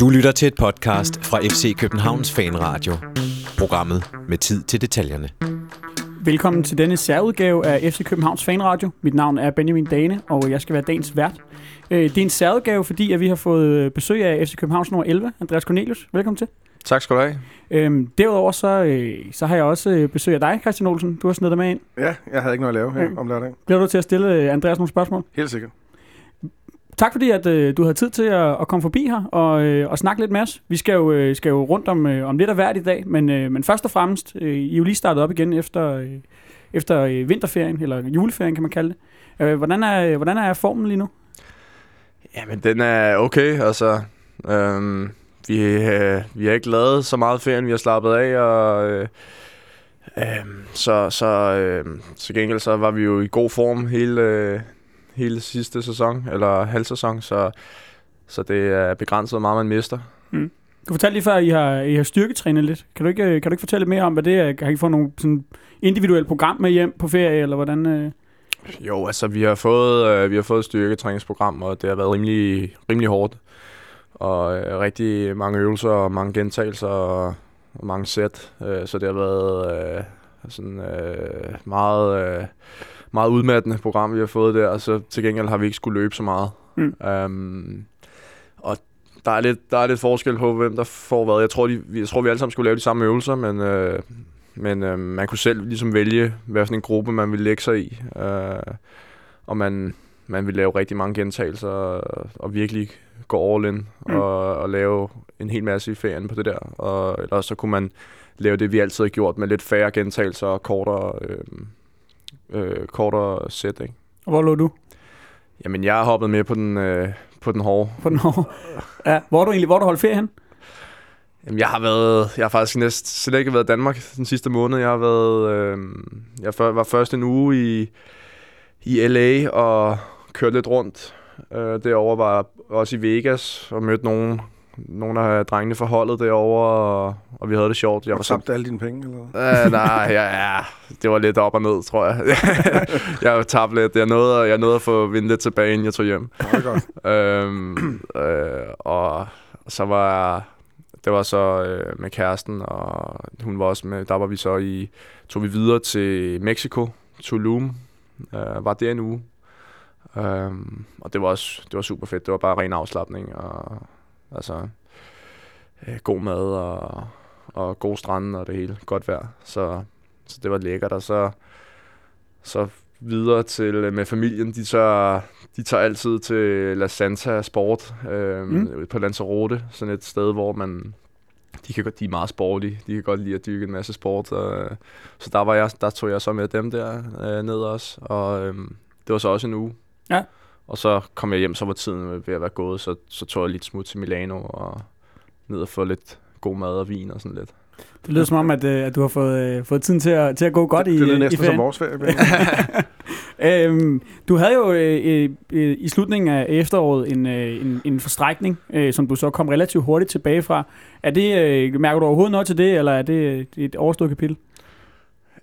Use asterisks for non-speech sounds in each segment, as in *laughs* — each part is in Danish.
Du lytter til et podcast fra FC Københavns Fanradio. Programmet med tid til detaljerne. Velkommen til denne særudgave af FC Københavns Fanradio. Mit navn er Benjamin Dane, og jeg skal være dagens vært. Øh, Det er en særudgave, fordi at vi har fået besøg af FC Københavns nummer 11, Andreas Cornelius. Velkommen til. Tak skal du have. Øhm, derudover så, øh, så har jeg også øh, besøg af dig, Christian Olsen. Du har snedet dig med ind. Ja, jeg havde ikke noget at lave her Ja. om lørdagen. Bliver du til at stille øh, Andreas nogle spørgsmål? Helt sikkert. Tak fordi, at øh, du havde tid til at, at komme forbi her og, øh, og snakke lidt med os. Vi skal jo, øh, skal jo rundt om, øh, om lidt af hvert i dag, men, øh, men først og fremmest, øh, I er jo lige startet op igen efter, øh, efter øh, vinterferien, eller juleferien kan man kalde det. Øh, hvordan, er, øh, hvordan er formen lige nu? Jamen, den er okay. Altså, øhm, vi, øh, vi har ikke lavet så meget ferien, vi har slappet af, og øh, øhm, så, så, øhm, så øh, til gengæld så var vi jo i god form hele, øh, hele sidste sæson, eller halv sæson, så, så det er begrænset, hvor meget man mister. Du fortalte lige før, at I har, I har styrketrænet lidt. Kan du, ikke, øh, kan du ikke fortælle lidt mere om, hvad det er? Har I fået nogle sådan individuelle program med hjem på ferie, eller hvordan? Øh? Jo, altså vi har fået, øh, vi har fået et styrketræningsprogram, og det har været rimelig, rimelig hårdt. Og øh, rigtig mange øvelser og mange gentagelser og, og mange sæt. Øh, så det har været øh, sådan øh, meget, øh, meget udmattende program, vi har fået der. Så til gengæld har vi ikke skulle løbe så meget. Mm. Um, og der er, lidt, der er lidt forskel på, hvem der får hvad. Jeg tror, de, jeg tror vi alle sammen skulle lave de samme øvelser, men, øh, men øh, man kunne selv ligesom vælge, hvad for en gruppe man ville lægge sig i. Øh, og man, man ville lave rigtig mange gentagelser og, og virkelig gå all in Mm. og, og lave en hel masse i ferien på det der. Og ellers så kunne man lave det, vi altid har gjort med lidt færre gentagelser og kortere, øh, øh, kortere sæt. Ikke? Og hvor lå du Jamen, jeg har hoppet med på den, øh, på den hårde. på den år? ja, hvor har du egentlig hvor du holdt ferie hen? Jamen, jeg har været, jeg har faktisk næsten slet ikke været i Danmark den sidste måned. Jeg har været, øh, jeg var først en uge i, i LA og kørte lidt rundt. Øh, derovre var jeg også i Vegas og mødte nogle, nogle af drengene fra holdet derovre, og, og vi havde det sjovt. Jeg Jeg var tabt alle dine penge, eller øh, nej, ja, ja, det var lidt op og ned, tror jeg. *laughs* jeg har tabt lidt. Jeg nåede, jeg nåede at få vinde lidt tilbage, inden jeg tog hjem. Det godt. *laughs* øhm, øh, og så var jeg, det var så øh, med kæresten, og hun var også med, der var vi så i, tog vi videre til Mexico, Tulum, øh, var der en uge. Øhm, og det var også, det var super fedt, det var bare ren afslappning, og altså, øh, god mad, og, og god strand, og det hele, godt vejr, så, så det var lækkert, og så, så videre til øh, med familien, de tager, de tager altid til La Santa Sport øh, Mm. på Lanzarote, sådan et sted, hvor man de, kan, de er meget sportige, de kan godt lide at dyrke en masse sport, øh, så der, var jeg, der tog jeg så med dem der øh, ned også, og øh, det var så også en uge. Ja. Og så kom jeg hjem, så var tiden ved at være gået, så, så tog jeg lidt smut til Milano og ned og få lidt god mad og vin og sådan lidt. Det lyder som om, at, øh, at du har fået, øh, fået tiden til at, til at gå godt i, det, det øh, er i næsten som vores ferie. *laughs* Øhm, du havde jo øh, øh, i slutningen af efteråret en, øh, en, en forstrækning, øh, som du så kom relativt hurtigt tilbage fra. Er det, øh, mærker du overhovedet noget til det, eller er det et overstået kapitel?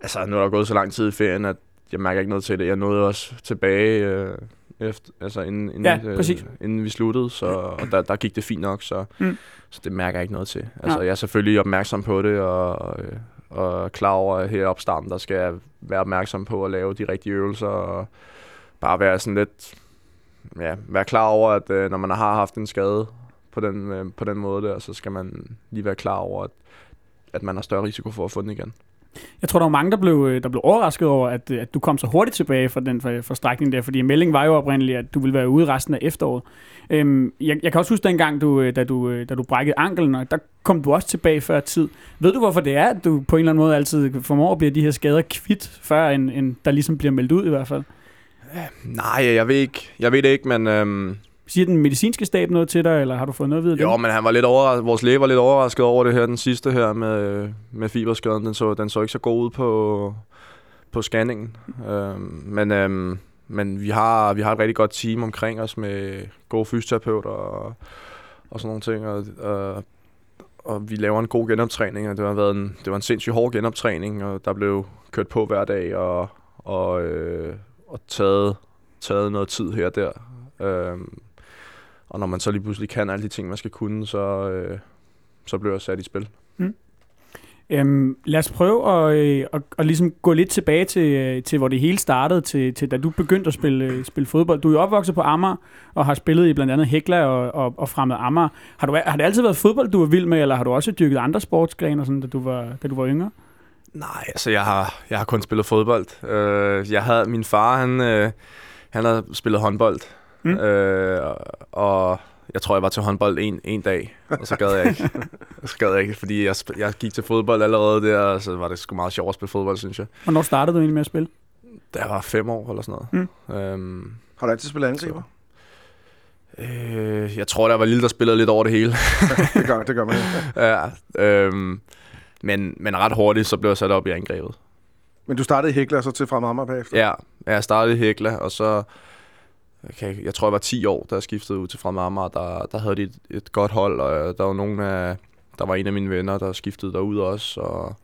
Altså, nu er der gået så lang tid i ferien, at jeg mærker ikke noget til det. Jeg nåede også tilbage, øh, efter, altså inden, inden, Ja, præcis. inden vi sluttede, så, og der, der gik det fint nok, så, Mm. mm. så det mærker jeg ikke noget til. Altså, Ja. jeg er selvfølgelig opmærksom på det, og, øh, og klar over, her opstarten, der skal jeg være opmærksom på at lave de rigtige øvelser, og bare være sådan lidt, ja, være klar over, at øh, når man har haft en skade på den, øh, på den måde der, så skal man lige være klar over, at, at man har større risiko for at få den igen. Jeg tror, der var mange, der blev, øh, der blev overrasket over, at, øh, at du kom så hurtigt tilbage fra den fra forstrækning der, fordi meldingen var jo oprindeligt, at du ville være ude resten af efteråret. Øhm, jeg, jeg kan også huske dengang, du, øh, da, du, da du brækkede anklen, og der kom du også tilbage før tid. Ved du, hvorfor det er, at du på en eller anden måde altid formår at blive de her skader kvidt, før en, en, der ligesom bliver meldt ud i hvert fald? Nej, jeg ved ikke, jeg ved det ikke, men øhm, Siger den medicinske stab noget til dig, eller har du fået noget at vide? jo, men han var lidt overrasket, vores læge var lidt overrasket over det her, den sidste her med, med fiberskaden, den så, den så ikke så god ud på, på scanningen. Øhm, men, øhm, men vi har, vi har et rigtig godt team omkring os med gode fysioterapeuter og, og sådan nogle ting, og, og, og vi laver en god genoptræning, og det har været en, det var en sindssygt hård genoptræning, og der blev kørt på hver dag, og, og, øh, og taget, taget noget tid her og der. Øhm, Og når man så lige pludselig kan alle de ting, man skal kunne, så, øh, så bliver jeg sat i spil. Øhm, lad os prøve at, øh, at, at ligesom gå lidt tilbage til, øh, til, hvor det hele startede, til, til da du begyndte at spille, øh, spille fodbold. Du er jo opvokset på Amager, og har spillet i blandt andet Hekla og, og, og Fremad Amager. Har, du, har det altid været fodbold, du var vild med, eller har du også dyrket andre sportsgrene, sådan, da, du var, da du var yngre? Nej, altså jeg har, jeg har kun spillet fodbold. Øh, jeg havde, min far, han, øh, han havde spillet håndbold. Mm. Øh, og jeg tror, jeg var til håndbold en, en dag, og så gad jeg ikke. *laughs* så gad jeg ikke, fordi jeg, jeg gik til fodbold allerede der, og så var det sgu meget sjovt at spille fodbold, synes jeg. Hvornår startede du egentlig med at spille? Da jeg var fem år eller sådan noget. Mm. Øhm, Har du altid spillet angriber? øh, jeg tror, der var lille, der spillede lidt over det hele. *laughs* det, gør, det gør man. *laughs* ja, øhm, men, men ret hurtigt, så blev jeg sat op i angrebet. Men du startede i Hekla og så til Fremad Amager bagefter? Ja, jeg startede i Hekla, og så... Okay, jeg tror, jeg var 10 år, da jeg skiftede ud til Fremad Amager. Der, der havde de et, et godt hold, og øh, der var nogle af... Der var en af mine venner, der skiftede derud også, og...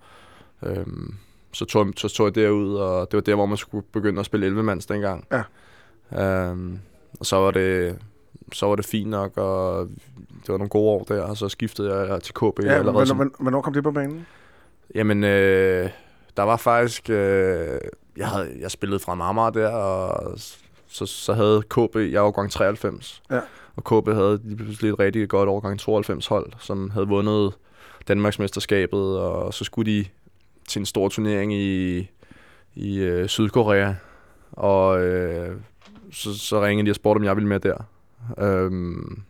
Øhm, så, tog, så tog jeg derud, og det var der, hvor man skulle begynde at spille 11-mands dengang. Ja. Øhm, og så var det så var det fint nok, og det var nogle gode år der, og så skiftede jeg til KB Ja, allerede. hvornår, som- hvornår kom det på banen? Jamen, øh, der var faktisk... Øh, jeg, havde, jeg spillede fra Marmar der, og så, så havde KB... Jeg var årgang 93. Ja. Og KB havde lige pludselig et rigtig godt årgang 92 hold, som havde vundet Danmarksmesterskabet, og så skulle de til en stor turnering i, i øh, Sydkorea. Og øh, så, så ringede de og spurgte, om jeg ville med der. Øhm,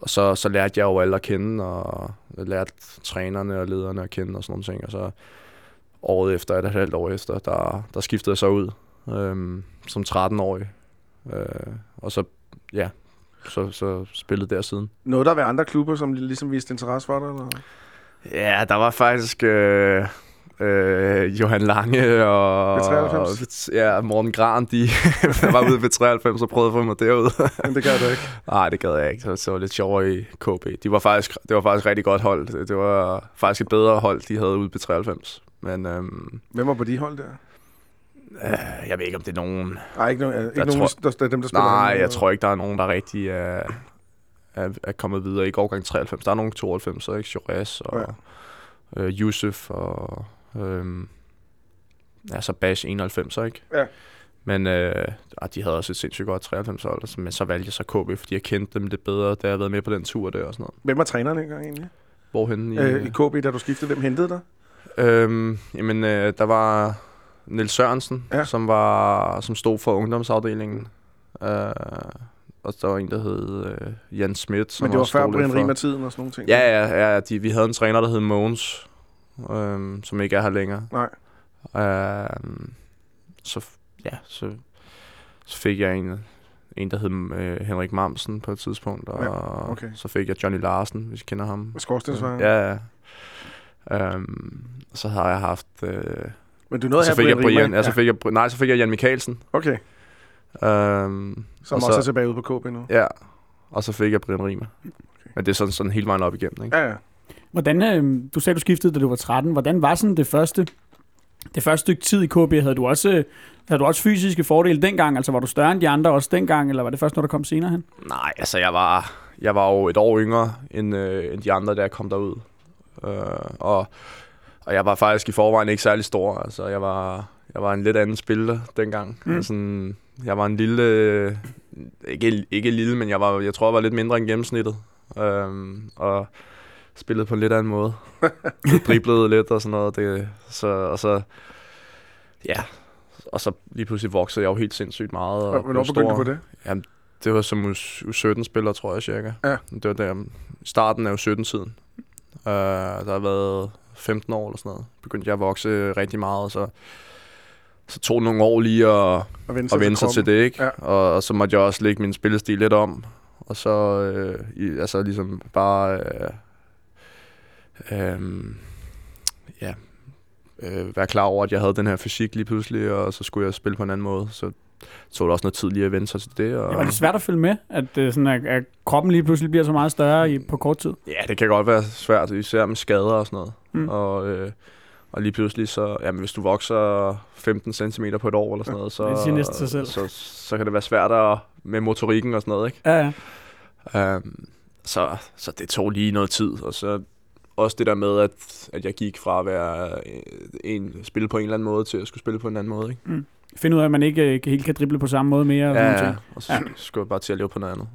og så, så lærte jeg jo alle at kende, og lærte trænerne og lederne at kende og sådan nogle ting. Og så året efter, et halvt år efter, der, der skiftede jeg så ud øhm, som 13-årig. Øh, og så, ja, så, så spillede der siden. Noget der ved andre klubber, som ligesom viste interesse for dig? Eller? Ja, der var faktisk øh, øh, Johan Lange og, B93? ja, Morten Gran, de *laughs* der var ude ved 93 og prøvede at få mig derud. *laughs* Men det gør du ikke. Nej, det gad jeg ikke. Så, så var det lidt sjovere i KB. De var faktisk, det var faktisk rigtig godt hold. Det, var faktisk et bedre hold, de havde ude på 93. Men øhm, Hvem var på de hold der? Øh, jeg ved ikke, om det er nogen... Nej, ikke, nogen, ikke Jeg nogen, tror- der, der, dem, der spiller Nej, jeg tror ikke, der er nogen, der rigtig er, er, er kommet videre. Ikke årgang 93. Der er nogen 92, så ikke? Jores og ja. øh, Yusuf og... Øhm, ja, så Bash 91, så ikke? Ja. Men øh, ah, de havde også et sindssygt godt 93 hold, altså, men så valgte jeg så KB, fordi jeg kendte dem lidt bedre, da jeg havde været med på den tur der og sådan noget. Hvem var træneren engang egentlig? Hvorhen i... Øh, I KB, da du skiftede, hvem hentede dig? Øhm, jamen, øh, der var Niels Sørensen, Ja. som, var, som stod for ungdomsafdelingen. Øh, og der var en, der hed øh, Jan Schmidt, som Men det var før Brian Riemer-tiden og sådan nogle ting. Ja, ja, ja de, vi havde en træner, der hed Mogens, øhm, som ikke er her længere. Nej. Øhm, så, ja, så, så fik jeg en, en der hed øh, Henrik Mamsen på et tidspunkt, og Ja, okay. så fik jeg Johnny Larsen, hvis I kender ham. Skorstensvejen. Ja, ja. Øhm, så har jeg haft... Øh, Men du nåede så her fik jeg Brian Brian, Riemer. ja. så fik jeg, nej, så fik jeg Jan Mikkelsen. Okay, Øhm, som og også så- er tilbage ude på KB nu. ja, og så fik jeg Brian Riemer. Men det er sådan, sådan hele vejen op igennem, ikke? Ja, ja. Hvordan, øh, du sagde, du skiftede, da du var 13. Hvordan var sådan det første, det første stykke tid i KB? Havde du også, havde du også fysiske fordele dengang? Altså var du større end de andre også dengang, eller var det først, når der kom senere hen? Nej, altså jeg var, jeg var jo et år yngre end, øh, end de andre, da jeg kom derud. Øh, og, og jeg var faktisk i forvejen ikke særlig stor. Altså jeg var, jeg var en lidt anden spiller dengang. Mm. Altså, jeg var en lille, ikke, ikke lille, men jeg, var, jeg tror, jeg var lidt mindre end gennemsnittet. Øhm, og spillede på en lidt anden måde. *laughs* Driblede lidt og sådan noget. Det, så, og så, ja, og så lige pludselig voksede jeg jo helt sindssygt meget. Og Hvornår begyndte du på det? Det var som U17-spiller, tror jeg cirka. Ja. Det var der, starten af U17-tiden. Uh, der har været 15 år eller sådan noget. Begyndte jeg at vokse rigtig meget, så, så tog det nogle år lige at, Og vende at vende sig til det, ikke? Ja. Og, og, så måtte jeg også lægge min spillestil lidt om. Og så øh, i, altså ligesom bare... Øh, øh, ja, øh, være klar over, at jeg havde den her fysik lige pludselig, og så skulle jeg spille på en anden måde. Så tog det også noget tid lige at vende sig til det. Og, Ja, var det svært at følge med, at, øh, sådan, at, at kroppen lige pludselig bliver så meget større i, på kort tid? Ja, det kan godt være svært, især med skader og sådan noget. Mm. Mm. Og, øh, og lige pludselig så, jamen hvis du vokser 15 cm på et år eller sådan noget, så, Det siger næsten sig selv. så, så kan det være svært at, med motorikken og sådan noget, ikke? Ja, ja. Um, så, så det tog lige noget tid, og så også det der med, at, at jeg gik fra at være øh, en spille på en eller anden måde, til at skulle spille på en anden måde. Ikke? Mm. Finde ud af, at man ikke øh, helt kan drible på samme måde mere. og Ja, ting. og så ja. skulle jeg bare til at leve på noget andet.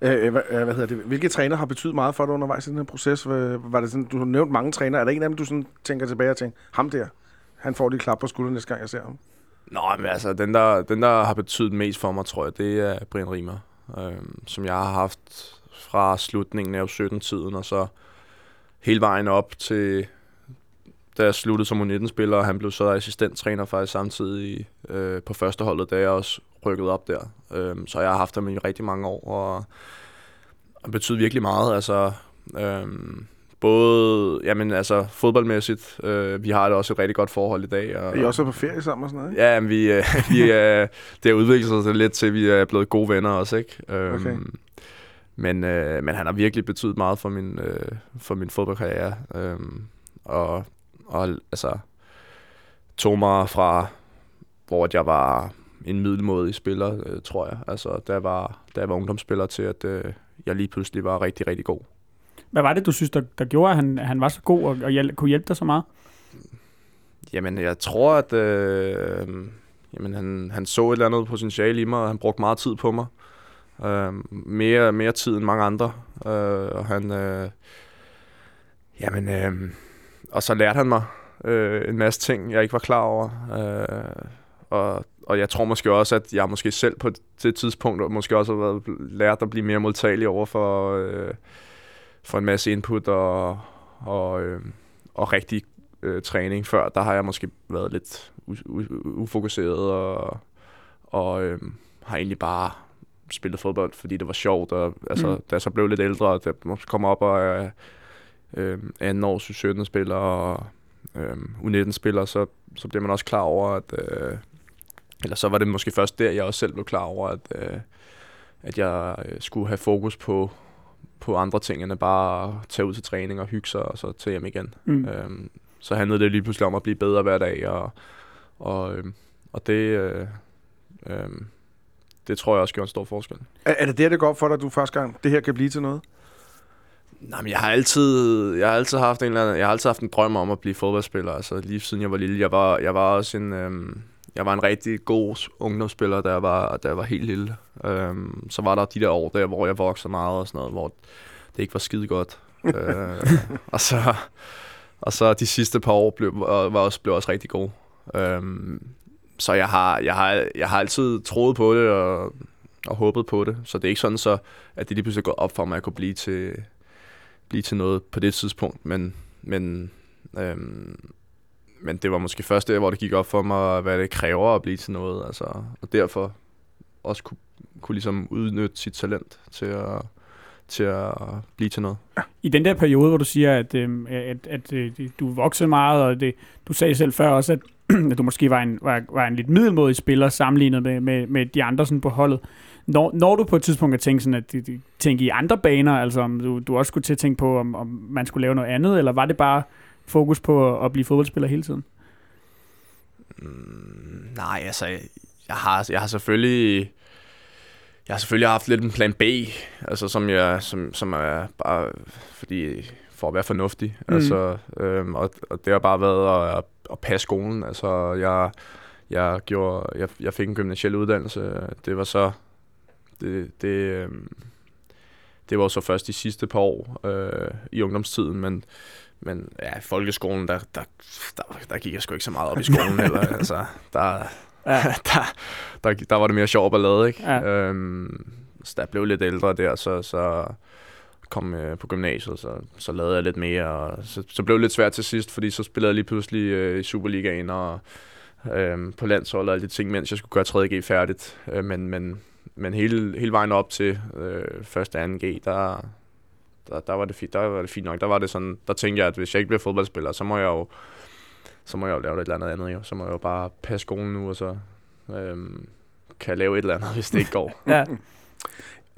Øh, hvad, øh, hvad hedder det? Hvilke træner har betydet meget for dig undervejs i den her proces? Var det sådan, du har nævnt mange trænere. Er der en af dem, du sådan tænker tilbage og tænker, ham der, han får lige klap på skulderen næste gang, jeg ser ham? Nå, men altså, den der, den der har betydet mest for mig, tror jeg, det er Brian Riemer, øhm, som jeg har haft fra slutningen af 17-tiden, og så hele vejen op til, da jeg sluttede som U19-spiller, og han blev så assistenttræner faktisk samtidig øh, på førsteholdet, da jeg også rykkede op der. Øhm, så jeg har haft ham i rigtig mange år, og det betyder virkelig meget. Altså, øhm, både jamen, altså, fodboldmæssigt, øh, vi har det også et rigtig godt forhold i dag. Og, Er I også på ferie sammen og sådan noget? Ikke? Ja, men vi, øh, *laughs* vi øh, det har udviklet sig lidt til, at vi er blevet gode venner også, ikke? Øhm, Okay. Men, øh, men han har virkelig betydet meget for min, øh, for min fodboldkarriere. Øhm, og, og altså, tog mig fra, hvor jeg var en middelmådig spiller, øh, tror jeg. Altså, da jeg var, da jeg var ungdomsspiller til, at øh, jeg lige pludselig var rigtig, rigtig god. Hvad var det, du synes, der, der gjorde, at han, han var så god og, og hjæl- kunne hjælpe dig så meget? Jamen, jeg tror, at øh, jamen, han, han så et eller andet potentiale i mig, og han brugte meget tid på mig. Øh, mere, mere tid end mange andre. Øh, og han... Øh, jamen, øh, og så lærte han mig øh, en masse ting, jeg ikke var klar over. Øh, og, og jeg tror måske også, at jeg måske selv på det tidspunkt måske også har været lært at blive mere modtagelig over for, øh, for en masse input og, og, øh, og rigtig øh, træning før, der har jeg måske været lidt ufokuseret og, og øh, har egentlig bare spillet fodbold, fordi det var sjovt. Og, altså, Mm. Da jeg så blev lidt ældre, og kom op og er øh, anden års 17 spiller og øh, U19 spiller, så, så bliver man også klar over, at øh, eller så var det måske først der, jeg også selv blev klar over, at, øh, at jeg øh, skulle have fokus på, på andre ting, end at bare tage ud til træning og hygge sig, og så tage hjem igen. Mm. Øhm, så handlede det lige pludselig om at blive bedre hver dag, og, og, øhm, og det, øh, øhm, det tror jeg også gjorde en stor forskel. Er, er det der, det går op for dig, at du første gang, det her kan blive til noget? Nej, men jeg har altid, jeg har altid haft en eller anden, jeg har altid haft en drøm om at blive fodboldspiller. Altså lige siden jeg var lille, jeg var, jeg var også en, øhm, jeg var en rigtig god ungdomsspiller, da jeg var, da jeg var helt lille. Øhm, så var der de der år der, hvor jeg voksede meget og sådan noget, hvor det ikke var skide godt. *laughs* øh, og så, og så de sidste par år blev, var også, blev også rigtig gode. Øhm, så jeg har, jeg, har, jeg har altid troet på det og, og håbet på det. Så det er ikke sådan så, at det lige pludselig går op for mig, at jeg kunne blive til, blive til noget på det tidspunkt, men, men, øhm, men det var måske først der, hvor det gik op for mig, hvad det kræver at blive til noget, altså, og derfor også kunne, kunne ligesom udnytte sit talent til at, til at blive til noget. I den der periode, hvor du siger, at, øh, at, at øh, du voksede meget, og det, du sagde selv før også, at, *clears throat* at du måske var en, var, var en lidt middelmodig spiller sammenlignet med, med, med de andre sådan på holdet. Når, når du på et tidspunkt at tænke, sådan, at tænke i andre baner, altså om du, du også skulle til at tænke på, om, om man skulle lave noget andet, eller var det bare fokus på at, at blive fodboldspiller hele tiden? Mm, nej, altså, jeg har, jeg har selvfølgelig... Jeg har selvfølgelig haft lidt en plan B, altså som jeg, som, som er bare fordi for at være fornuftig, Mm. mm. altså, øhm, og, og det har bare været at, at passe skolen, altså jeg, jeg gjorde, jeg, jeg fik en gymnasiel uddannelse, det var så, det, det, øhm, det var så først de sidste par år øh, i ungdomstiden, men, men ja, i folkeskolen, der, der, der, der gik jeg sgu ikke så meget op i skolen heller, *laughs* altså, der, Ja. *laughs* der, der, der var det mere sjov ballade, ikke? Ja. Øhm, så jeg blev lidt ældre der, så, så kom jeg på gymnasiet, så, så lavede jeg lidt mere, og så, så blev det lidt svært til sidst, fordi så spillede jeg lige pludselig øh, i Superligaen og øh, på landsholdet og alle de ting, mens jeg skulle gøre 3G færdigt. Øh, men, men, men hele, hele vejen op til øh, første og 2G, der, der, der, var det fint, der var det fint nok. Der var det sådan, der tænkte jeg, at hvis jeg ikke bliver fodboldspiller, så må jeg jo så må jeg jo lave et eller andet andet, jo. Så må jeg jo bare passe skolen nu, og så øhm, kan jeg lave et eller andet, hvis det ikke går. *laughs* Ja.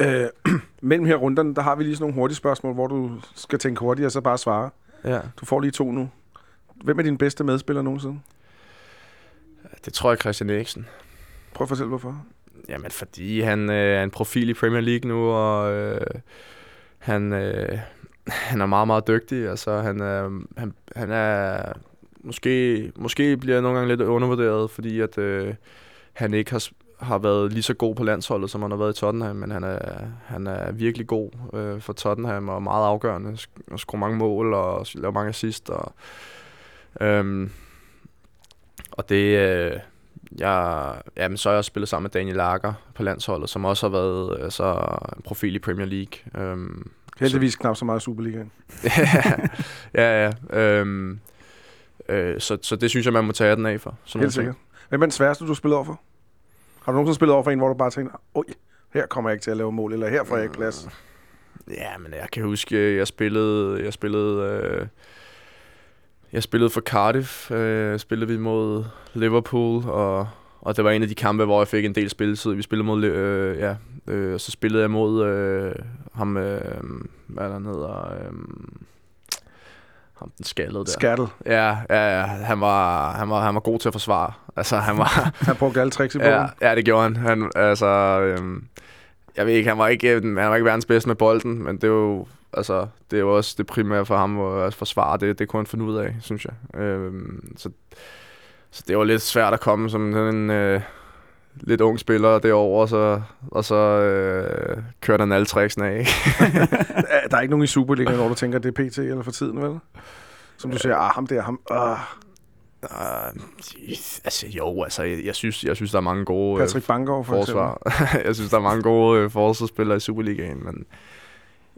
Øh, *clears throat* mellem her runderne, der har vi lige sådan nogle hurtige spørgsmål, hvor du skal tænke hurtigt og så bare svare. ja. Du får lige to nu. Hvem er din bedste medspiller nogensinde? Det tror jeg Christian Eriksen. Prøv at fortælle, hvorfor. Jamen, fordi han øh, er en profil i Premier League nu, og øh, han, øh, han er meget, meget dygtig. Altså, han øh, han, han er måske, måske bliver nogle gange lidt undervurderet, fordi at, øh, han ikke har, har været lige så god på landsholdet, som han har været i Tottenham, men han er, han er virkelig god øh, for Tottenham og meget afgørende. Og skruer mange mål og laver mange assist. Og, øhm, og det... Øh, jeg, jamen, så har jeg også spillet sammen med Daniel Lager på landsholdet, som også har været altså, en profil i Premier League. Øhm, Heldigvis så, knap så meget Superligaen. *laughs* ja, ja. Øhm, øh, så, så det synes jeg, man må tage den af for. Sådan Helt sikkert. Hvem er den sværeste, du har spillet over for? Har du nogensinde spillet over for en, hvor du bare tænker, oj, her kommer jeg ikke til at lave mål, eller her får jeg ikke plads? Ja, men jeg kan huske, jeg spillede, jeg spillede, øh, jeg spillede for Cardiff, øh, spillede vi mod Liverpool, og, og det var en af de kampe, hvor jeg fik en del spilletid. Vi spillede mod, øh, ja, øh, så spillede jeg mod øh, ham, øh, hvad der hedder, øh, ham den skaldede der. Skattel. Ja, ja, ja. Han var, han var, han var god til at forsvare. Altså, han var... *laughs* han brugte alle tricks i ja, ja, det gjorde han. han altså, øhm, jeg ved ikke, han var ikke, øh, han var ikke verdens bedste med bolden, men det er jo, altså, det er jo også det primære for ham at forsvare. Det, det kunne han finde ud af, synes jeg. Øh, så, så det var lidt svært at komme som en... Øh, lidt ung spiller derovre, og så, og så øh, kørte han alle tricksene af. *laughs* der er ikke nogen i Superligaen, hvor du tænker, det er PT eller for tiden, vel? Som du siger, ah, ham der, ham... Ah. Uh, altså jo, altså jeg, jeg, synes, jeg synes, der er mange gode Patrick Bangor, for forsvar. *laughs* jeg synes, der er mange gode øh, forsvarsspillere i Superligaen, men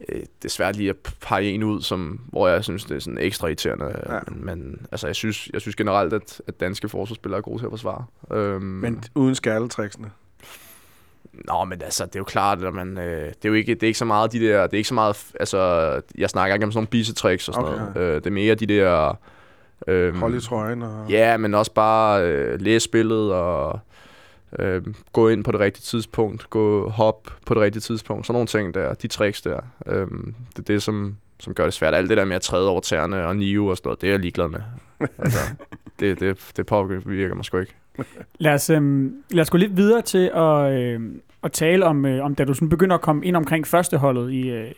øh, det er svært lige at pege en ud, som, hvor jeg synes, det er sådan ekstra irriterende. Ja. Men, men altså, jeg synes, jeg synes generelt, at, at danske forsvarsspillere er gode til at forsvare. Øhm, men uden skærletriksene? Nå, men altså, det er jo klart, at man, øh, det er jo ikke, det er ikke så meget de der, det er ikke så meget, altså, jeg snakker ikke om sådan nogle bisetricks og sådan okay. noget. Øh, det er mere de der... Øh, Hold i trøjen og... Ja, men også bare øh, læse spillet og øh, gå ind på det rigtige tidspunkt, gå hop på det rigtige tidspunkt, sådan nogle ting der, de tricks der, øh, det er det, som, som gør det svært. Alt det der med at træde over tæerne og nive og sådan noget, det er jeg ligeglad med. altså, *laughs* det, det, det påvirker mig sgu ikke. Lad os, øh, lad os gå lidt videre til at, øh, at tale om, øh, om da du sådan begynder at komme ind omkring førsteholdet i, øh,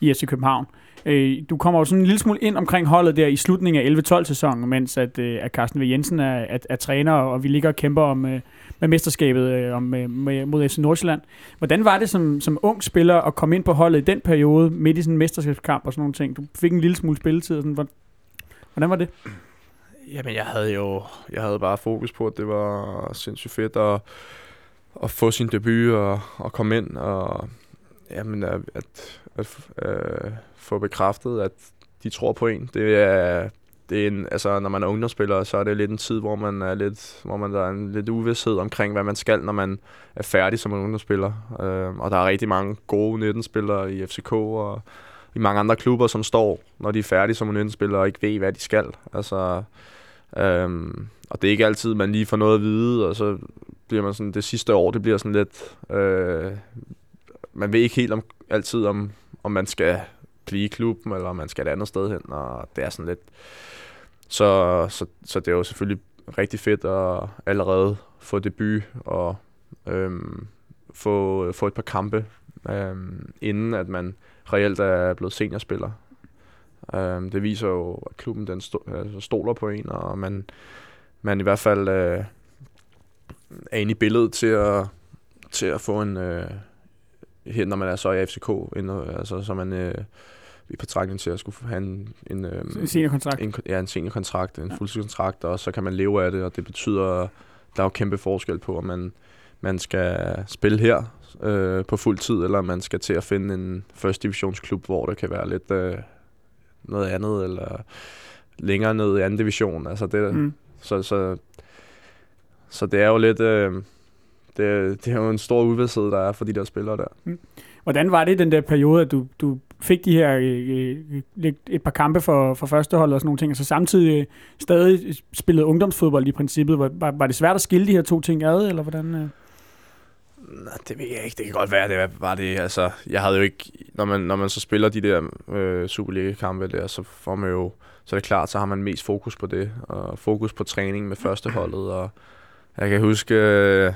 i FC København. Øh, Øh, du kommer jo sådan en lille smule ind omkring holdet der i slutningen af 11-12 sæsonen, mens at, øh, at Carsten V. Jensen er, at, er træner, og vi ligger og kæmper om, øh, med mesterskabet øh, om, med, med, mod FC Nordsjælland. Hvordan var det som, som ung spiller at komme ind på holdet i den periode, midt i sådan en mesterskabskamp og sådan nogle ting? Du fik en lille smule spilletid. Og sådan, hvordan var det? Jamen, jeg havde jo jeg havde bare fokus på, at det var sindssygt fedt at, at få sin debut og, og komme ind og jamen, at, at, at øh, få bekræftet, at de tror på en. Det er, det er en, altså, når man er ungdomsspiller, så er det lidt en tid, hvor man er lidt, hvor man der er en lidt uvidshed omkring, hvad man skal, når man er færdig som en ungdomsspiller. Øh, og der er rigtig mange gode 19-spillere i FCK og i mange andre klubber, som står, når de er færdige som en 19-spiller og ikke ved, hvad de skal. Altså, øh, og det er ikke altid, man lige får noget at vide, og så bliver man sådan, det sidste år, det bliver sådan lidt, øh, man ved ikke helt om, altid, om, om man skal blive i klubben, eller om man skal et andet sted hen, og det er sådan lidt... Så, så, så det er jo selvfølgelig rigtig fedt at allerede få debut og øhm, få, få et par kampe, øhm, inden at man reelt er blevet seniorspiller. Øhm, det viser jo, at klubben den sto- altså stoler på en, og man, man i hvert fald øh, er inde i billedet til at, til at få en... Øh, her, når man er så i FCK, inden, altså, så man øh, i betragtning til at skulle have en, en, øh, en seniorkontrakt. En, ja, en seniorkontrakt, en ja. fuldtidskontrakt, og så kan man leve af det, og det betyder, der er jo kæmpe forskel på, om man, man skal spille her øh, på fuld tid, eller man skal til at finde en første divisionsklub, hvor det kan være lidt øh, noget andet, eller længere ned i anden division. Altså det, mm. så, så, så det er jo lidt... Øh, det, det er jo en stor uvidshed, der er for de der spillere der. Mm. Hvordan var det den der periode, at du, du fik de her øh, øh et par kampe for, for førsteholdet og sådan nogle ting, og så samtidig øh, stadig spillede ungdomsfodbold i princippet? Var, var, var det svært at skille de her to ting ad, eller hvordan? Øh? Nej, det ved jeg ikke. Det kan godt være, det var det. Altså, jeg havde jo ikke... Når man, når man så spiller de der øh, Superliga-kampe der, så får man jo... Så er det klart, så har man mest fokus på det, og fokus på træning med førsteholdet, og jeg kan huske, øh,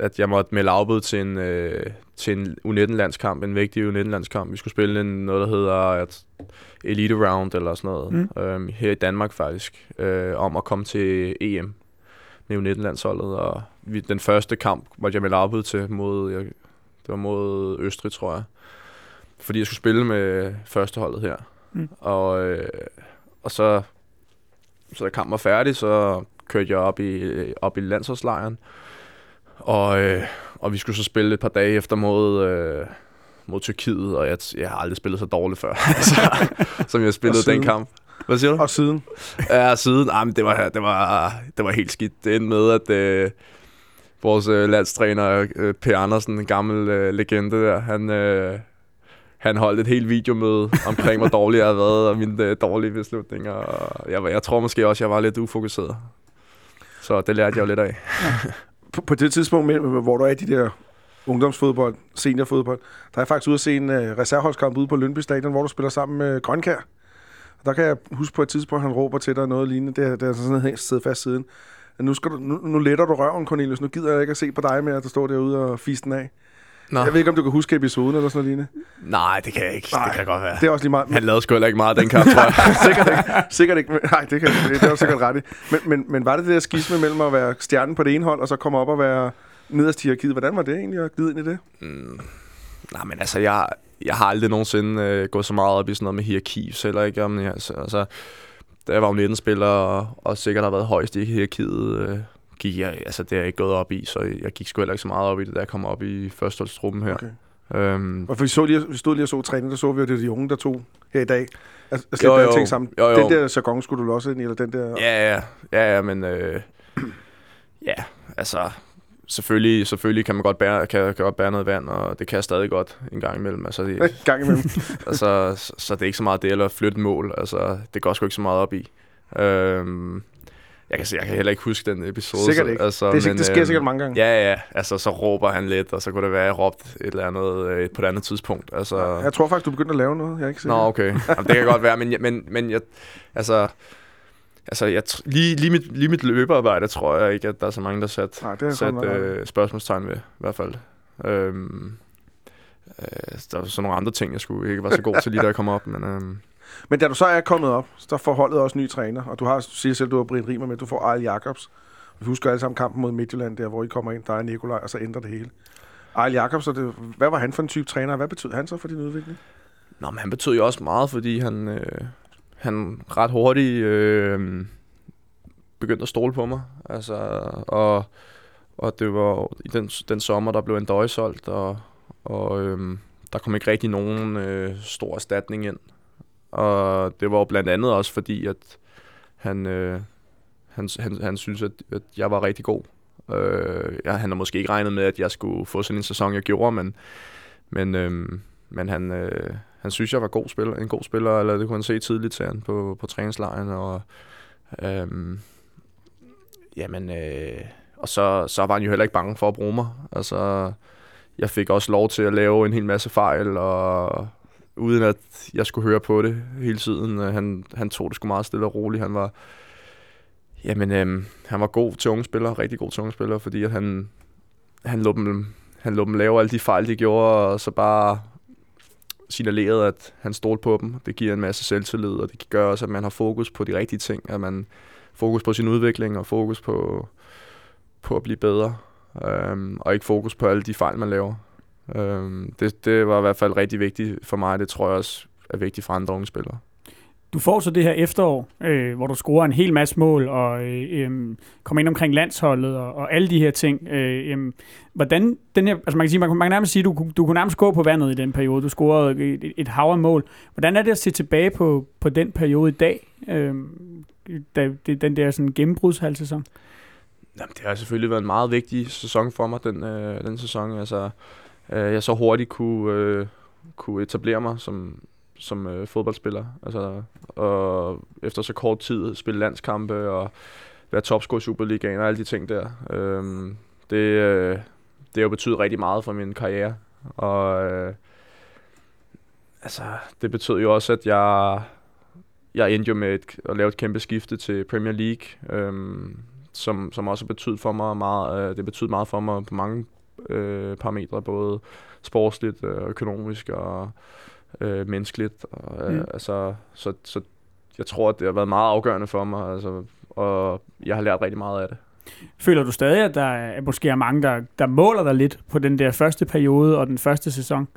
at jeg måtte melde afbud til en, øh, til en U19-landskamp, en vigtig U19-landskamp. Vi skulle spille en, noget, der hedder at Elite Round eller sådan noget, mm. øhm, her i Danmark faktisk, øh, om at komme til EM med U19-landsholdet. Og vi, den første kamp måtte jeg melde afbud til mod, jeg, det var mod Østrig, tror jeg. Fordi jeg skulle spille med førsteholdet her. Mm. Og, øh, og så, så da kampen var færdig, så kørte jeg op i, op i landsholdslejren. Og, øh, og vi skulle så spille et par dage efter mod, øh, mod Tyrkiet, og jeg, jeg har aldrig spillet så dårligt før, *laughs* altså, som jeg spillede den kamp. Hvad siger du? Og siden? Ja, siden. Ah, men det, var, det, var, det var helt skidt. Det endte med, at øh, vores øh, landstræner, øh, Per Andersen, en gammel øh, legende der, han, øh, han holdt et helt videomøde omkring, hvor dårlig jeg havde været, og mine øh, dårlige beslutninger. Og jeg, jeg tror måske også, jeg var lidt ufokuseret. Så det lærte jeg jo lidt af. Ja. *laughs* På, på det tidspunkt, hvor du er i de der ungdomsfodbold, seniorfodbold, der er jeg faktisk ude at se en uh, reserveholdskamp ude på Lønby Stadion, hvor du spiller sammen med Grønkær. Og der kan jeg huske på et tidspunkt, han råber til dig noget lignende. Det, det er sådan noget siddet fast siden. Nu, skal du, nu, nu letter du røven, Cornelius. Nu gider jeg ikke at se på dig mere, der står derude og fister af. Nå. Jeg ved ikke, om du kan huske episoden eller sådan noget lignende. Nej, det kan jeg ikke. Nej, det kan godt være. Det er også lige meget. Han lavede sgu ikke meget *laughs* den kamp, tror jeg. sikkert ikke. Sikkert ikke. Nej, det, kan, det, det er sikkert ret i. Men, men, men var det det der skisme mellem at være stjernen på det ene hold, og så komme op og være nederst i hierarkiet? Hvordan var det egentlig at glide ind i det? Mm, nej, men altså, jeg, jeg har aldrig nogensinde øh, gået så meget op i sådan noget med hierarki, selv ikke om jeg, altså, altså, da jeg var 19 spiller og, og sikkert har været højst i hierarkiet, øh, gik jeg, altså det er jeg ikke gået op i, så jeg gik sgu heller ikke så meget op i det, da jeg kom op i førsteholdstruppen her. Okay. Øhm, og for vi, så lige, vi stod lige og så træning, der så vi jo, det de unge, der tog her i dag. Altså, jo, jo, ting sammen. Jo, jo. Den der jargon skulle du også ind i, eller den der... Ja, ja, ja, ja men øh, ja, altså selvfølgelig, selvfølgelig kan man godt bære, kan, kan godt bære noget vand, og det kan jeg stadig godt en gang imellem. Altså, *laughs* det, gang imellem. *laughs* altså, så, så, det er ikke så meget det, eller flytte mål. Altså, det går sgu ikke så meget op i. Øhm, jeg kan, jeg kan heller ikke huske den episode. Sikkert ikke. Altså, det, men, det sker øhm, sikkert mange gange. Ja, ja. Altså, så råber han lidt, og så kunne det være, at jeg råbte et eller andet øh, på et andet tidspunkt. Altså, jeg tror faktisk, du begyndte at lave noget. Jeg er ikke sikker. Nå, okay. Jamen, det kan godt være, men, men, men jeg, altså, altså jeg, lige, lige, mit, lige mit løbearbejde tror jeg ikke, at der er så mange, der sat, Nej, det sat øh, spørgsmålstegn ved, i hvert fald. Øhm, øh, der var så nogle andre ting, jeg skulle ikke var så god til lige da jeg kom op, men... Øh, men da du så er kommet op, så får holdet også ny træner, og du har, du siger selv, du har Brian Rimer med, du får Ejl Jacobs. Vi husker alle sammen kampen mod Midtjylland, der hvor I kommer ind, der er Nikolaj, og så ændrer det hele. Ejl Jacobs, det, hvad var han for en type træner, hvad betød han så for din udvikling? Nå, men han betød jo også meget, fordi han, øh, han ret hurtigt øh, begyndte at stole på mig. Altså, og, og det var i den, den sommer, der blev en døje solgt, og, og øh, der kom ikke rigtig nogen øh, stor erstatning ind. Og det var jo blandt andet også fordi, at han, øh, han, han, han synes, at, at jeg var rigtig god. Øh, jeg, han har måske ikke regnet med, at jeg skulle få sådan en sæson, jeg gjorde, men, men, øh, men han, øh, han synes, jeg var god spiller, en god spiller, eller det kunne han se tidligt til han på, på træningslejren. Og, øh, jamen, øh, og så, så var han jo heller ikke bange for at bruge mig. Altså, jeg fik også lov til at lave en hel masse fejl, og uden at jeg skulle høre på det hele tiden. Øh, han, han tog det sgu meget stille og roligt. Han var, jamen, øhm, han var god til unge spillere, rigtig god til unge spillere, fordi at han, han, lå dem, han lå dem lave alle de fejl, de gjorde, og så bare signalerede, at han stolte på dem. Det giver en masse selvtillid, og det gør også, at man har fokus på de rigtige ting, at man fokus på sin udvikling og fokus på, på at blive bedre, øhm, og ikke fokus på alle de fejl, man laver. Øhm, det, det var i hvert fald rigtig vigtigt for mig, det tror jeg også er vigtigt for andre unge spillere. Du får så det her efterår, øh, hvor du scorer en hel masse mål og øh, øh, kommer ind omkring landsholdet og, og alle de her ting. Øh, øh, hvordan den her, altså man kan sige, man, man kan nærmest sige, du, du kunne nærmest gå på vandet i den periode. Du scorede et, et hav af mål. Hvordan er det at se tilbage på, på den periode i dag? Øh, da, det, den der sådan gennembrudshalvsæson? Jamen, det har selvfølgelig været en meget vigtig sæson for mig, den, øh, den sæson. Altså, øh, jeg så hurtigt kunne, øh, kunne etablere mig som, som øh, fodboldspiller. Altså, og efter så kort tid spille landskampe og være topscorer i Superligaen og alle de ting der. Øh, det, øh, det har jo betydet rigtig meget for min karriere. Og øh, altså, det betød jo også, at jeg, jeg endte jo med et, at lave et kæmpe skifte til Premier League. Øh, som, som også har betydet for mig meget, øh, det betød meget for mig på mange øh, parametre, både sportsligt, øh, økonomisk og øh, menneskeligt. Og, øh, Mm. altså, så, så jeg tror, at det har været meget afgørende for mig, altså, og jeg har lært rigtig meget af det. Føler du stadig, at der er, måske er mange, der, der måler dig lidt på den der første periode og den første sæson?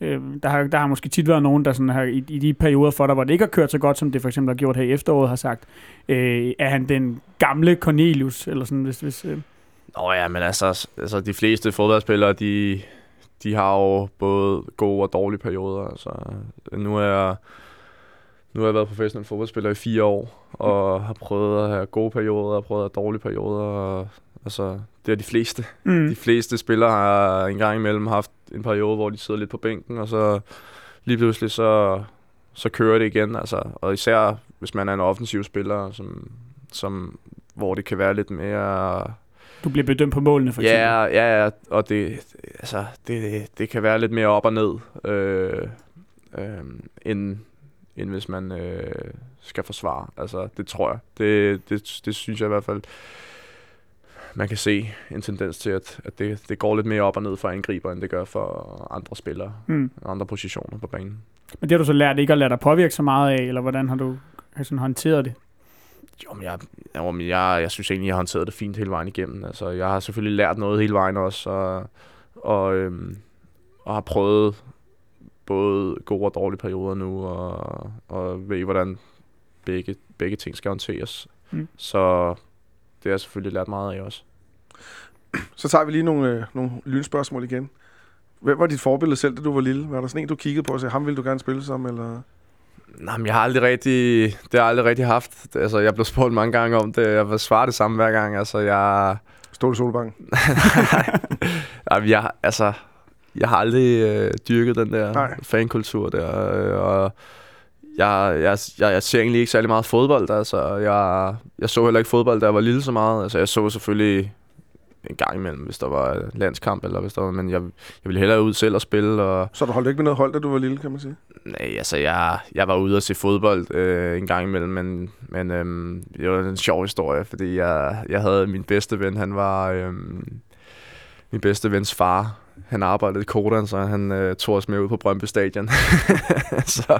Øh, der, har, der har måske tit været nogen, der sådan har, i, i de perioder for dig, hvor det ikke har kørt så godt, som det for eksempel har gjort her i efteråret, har sagt, øh, er han den gamle Cornelius? Eller sådan, hvis, hvis, øh, Nå ja, men altså, altså de fleste fodboldspillere, de, de har jo både gode og dårlige perioder. Altså, nu er jeg, nu har jeg været professionel fodboldspiller i fire år, og har prøvet at have gode perioder og prøvet at have dårlige perioder. Og, altså, det er de fleste. mm, De fleste spillere har en gang imellem haft en periode, hvor de sidder lidt på bænken, og så lige pludselig så, så kører det igen. Altså, og især hvis man er en offensiv spiller, som, som, hvor det kan være lidt mere du bliver bedømt på målene, for eksempel. Ja, ja, ja, og det, altså, det, det kan være lidt mere op og ned, øh, øh, end, end hvis man øh, skal forsvare. Altså, det tror jeg. Det, det, det synes jeg i hvert fald, man kan se en tendens til, at, at det, det går lidt mere op og ned for angriber, end det gør for andre spillere, Mm. andre positioner på banen. Men det har du så lært ikke at lade dig påvirke så meget af, eller hvordan har du sådan håndteret det? Jo, men jeg, jo, men jeg, jeg synes egentlig, jeg har håndteret det fint hele vejen igennem. Altså, jeg har selvfølgelig lært noget hele vejen også, og, og, øhm, og har prøvet både gode og dårlige perioder nu, og, og ved, hvordan begge, begge ting skal håndteres. Mm. Så det har jeg selvfølgelig lært meget af også. Så tager vi lige nogle, øh, nogle lynspørgsmål igen. Hvem var dit forbillede selv, da du var lille? Var der sådan en, du kiggede på og sagde, ham ville du gerne spille som? Eller? Nej, men jeg har aldrig rigtig, det har jeg aldrig rigtig haft. Altså, jeg blev spurgt mange gange om det. Jeg vil svare det samme hver gang. Altså, jeg, Ståle Solbank. *laughs* Nej, men jeg, altså, jeg har aldrig øh, dyrket den der. Nej. fankultur der, øh, og jeg, jeg, jeg, jeg ser egentlig ikke særlig meget fodbold, altså, jeg, jeg så heller ikke fodbold, da jeg var lille så meget, altså, jeg så selvfølgelig en gang imellem, hvis der var landskamp, eller hvis der var, men jeg, jeg ville hellere ud selv og spille, og Så du holdt ikke med noget hold, da du var lille, kan man sige? nej, altså, jeg, jeg var ude og se fodbold øh, en gang imellem, men, men øh, det var en sjov historie, fordi jeg, jeg havde min bedste ven, han var øh, min bedste vens far, han arbejdede i Kodan, så han øh, tog os med ud på Brøndby Stadion. *laughs* så,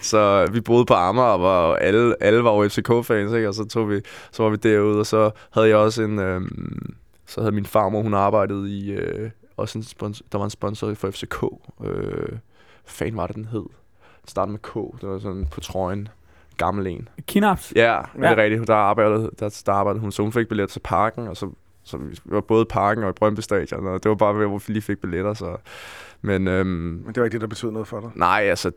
så vi boede på Amager, og var, alle, alle var jo FCK-fans, ikke? og så, tog vi, så var vi derude, og så havde jeg også en... Øh, så havde min farmor, hun arbejdede i... Øh, også en sponsor, der var en sponsor for FCK. Øh, fanden var det, den hed? Den startede med K. Det var sådan på trøjen. Gammel en. Kinaps? Ja, ja. det er rigtigt. Der arbejdede, der, der arbejdede hun, så hun fik billet til parken, og så, så vi var både i parken og i Brøndby Stadion, og det var bare ved, hvor vi lige fik billetter, så... Men øhm, Men det var ikke det, der betød noget for dig. nej, altså,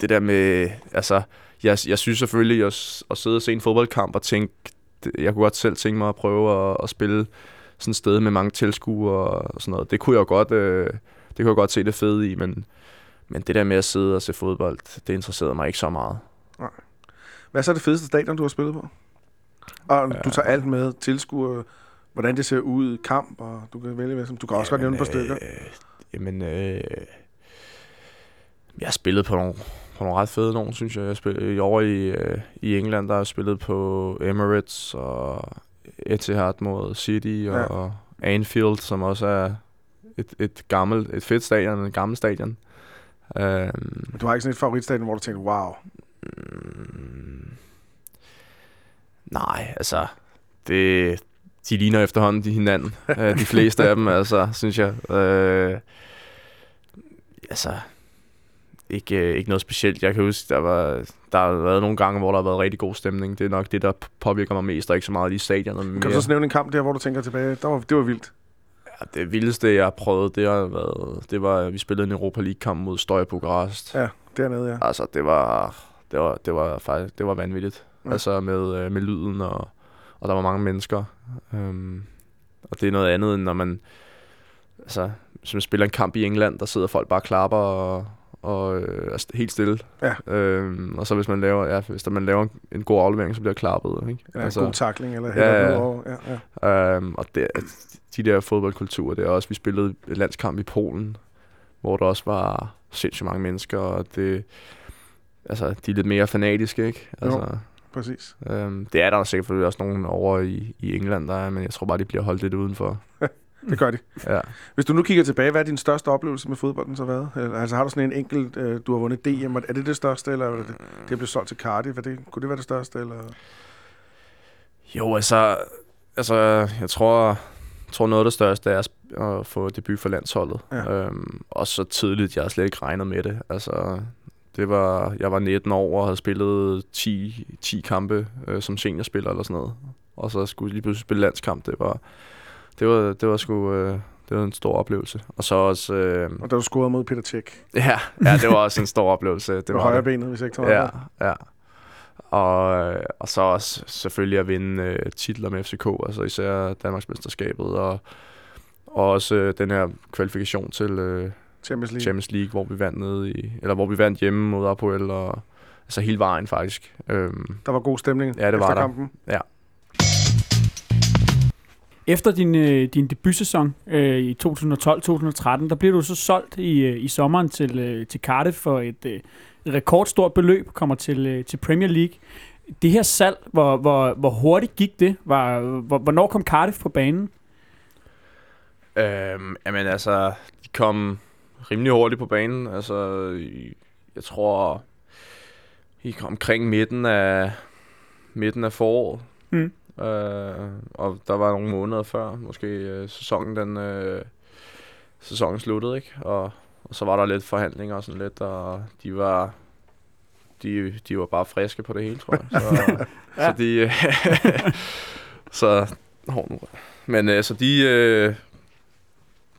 det der med... Altså, jeg, jeg synes selvfølgelig, at, at sidde og se en fodboldkamp og tænke... Jeg kunne godt selv tænke mig at prøve at, at spille sådan et sted med mange tilskuere og sådan noget. Det kunne jeg jo godt, øh, det kunne jeg godt se det fede i, men, men det der med at sidde og se fodbold, det interesserede mig ikke så meget. Hvad er så det fedeste stadion, du har spillet på? Og du tager alt med, tilskuer, hvordan det ser ud, kamp, og du kan vælge, hvad som du kan også godt nævne et par stykker. Øh, jamen, øh, jeg har spillet på nogle, på nogle ret fede nogen, synes jeg. Jeg spillede over i, øh, i England, der har jeg spillet på Emirates og Etihad mod City og, Ja. og Anfield, som også er et, et gammelt, et fedt stadion, et gammelt stadion. Øhm, Du har ikke sådan et favoritstadion, hvor du tænker, wow, Mm, nej, altså, det, de ligner efterhånden de hinanden. *laughs* øh, de fleste af dem, altså, synes jeg. Øh, altså, ikke, øh, ikke noget specielt. Jeg kan huske, der, var, der har været nogle gange, hvor der har været rigtig god stemning. Det er nok det, der påvirker mig mest, og ikke så meget lige stadionet. kan du mere- så nævne en kamp der, hvor du tænker tilbage, der var, det var vildt. Ja, det vildeste, jeg har prøvet, det har været, det var, vi spillede en Europa League-kamp mod Støj Bukarest. Ja, dernede, ja. Altså, det var, det var, det var faktisk, det var vanvittigt. Ja. Altså med, øh, med lyden, og, og der var mange mennesker. Um, og det er noget andet, end når man, altså, hvis man spiller en kamp i England, der sidder folk bare og klapper og, og øh, er helt stille. Ja. Øhm, og så hvis man laver, ja, hvis der man laver en, god aflevering, så bliver klappet. Ikke? ja altså, god takling, eller ja, Ja, ja, ja. ja. Um, og det, de der fodboldkulturer, det er også, vi spillede et landskamp i Polen, hvor der også var sindssygt mange mennesker, og det, altså, de er lidt mere fanatiske, ikke? Altså, præcis. Øhm, det er der selvfølgelig også nogen over i, i England, der er, men jeg tror bare, de bliver holdt lidt udenfor. *laughs* Det gør de. Ja. Hvis du nu kigger tilbage, hvad er din største oplevelse med fodbolden så været? Altså har du sådan en enkelt, øh, du har vundet DM, er det det største, eller er det, det blev solgt til Cardiff? Er det, kunne det være det største? Eller? Jo, altså, altså jeg tror, jeg tror noget af det største er at få debut for landsholdet. Ja. Øhm, og så tidligt, jeg har slet ikke regnet med det. Altså, det var, jeg var 19 år og havde spillet 10, 10 kampe øh, som seniorspiller eller sådan noget. Og så skulle jeg lige pludselig spille landskamp. Det var, det var, det var sgu øh, det var en stor oplevelse. Og så også... Øh, Og da du scorede mod Peter Tjek ja, ja, det var også en stor oplevelse. *laughs* Det var højre benet, hvis jeg ikke tager Ja, meget ja. Og, øh, og så også selvfølgelig at vinde øh, titler med FCK, altså især Danmarksmesterskabet, og, og også øh, den her kvalifikation til øh, Champions League. Champions League, hvor vi vandt nede i, eller hvor vi vandt hjemme mod Apoel, og altså hele vejen faktisk. Øhm, Der var god stemning Ja, det efter var der. kampen. Efter din, øh, din debutsæson øh, i 2012-2013, der blev du så solgt i, øh, i sommeren til, øh, til Cardiff for et, øh, rekordstort beløb, kommer til, øh, til Premier League. Det her salg, hvor, hvor, hvor hurtigt gik det? Var, hvor, hvornår kom Cardiff på banen? øhm, jamen altså, de kom rimelig hurtigt på banen. Altså, jeg tror, i omkring midten af, midten af foråret. Mm. Øh, og der var nogle måneder før, måske øh, sæsonen den øh, sæsonen sluttede, ikke? Og, og så var der lidt forhandlinger og sådan lidt, og de var de, de var bare friske på det hele, tror jeg. Så, *laughs* Ja. så de øh, *laughs* så hov, nu. Men øh, så de øh,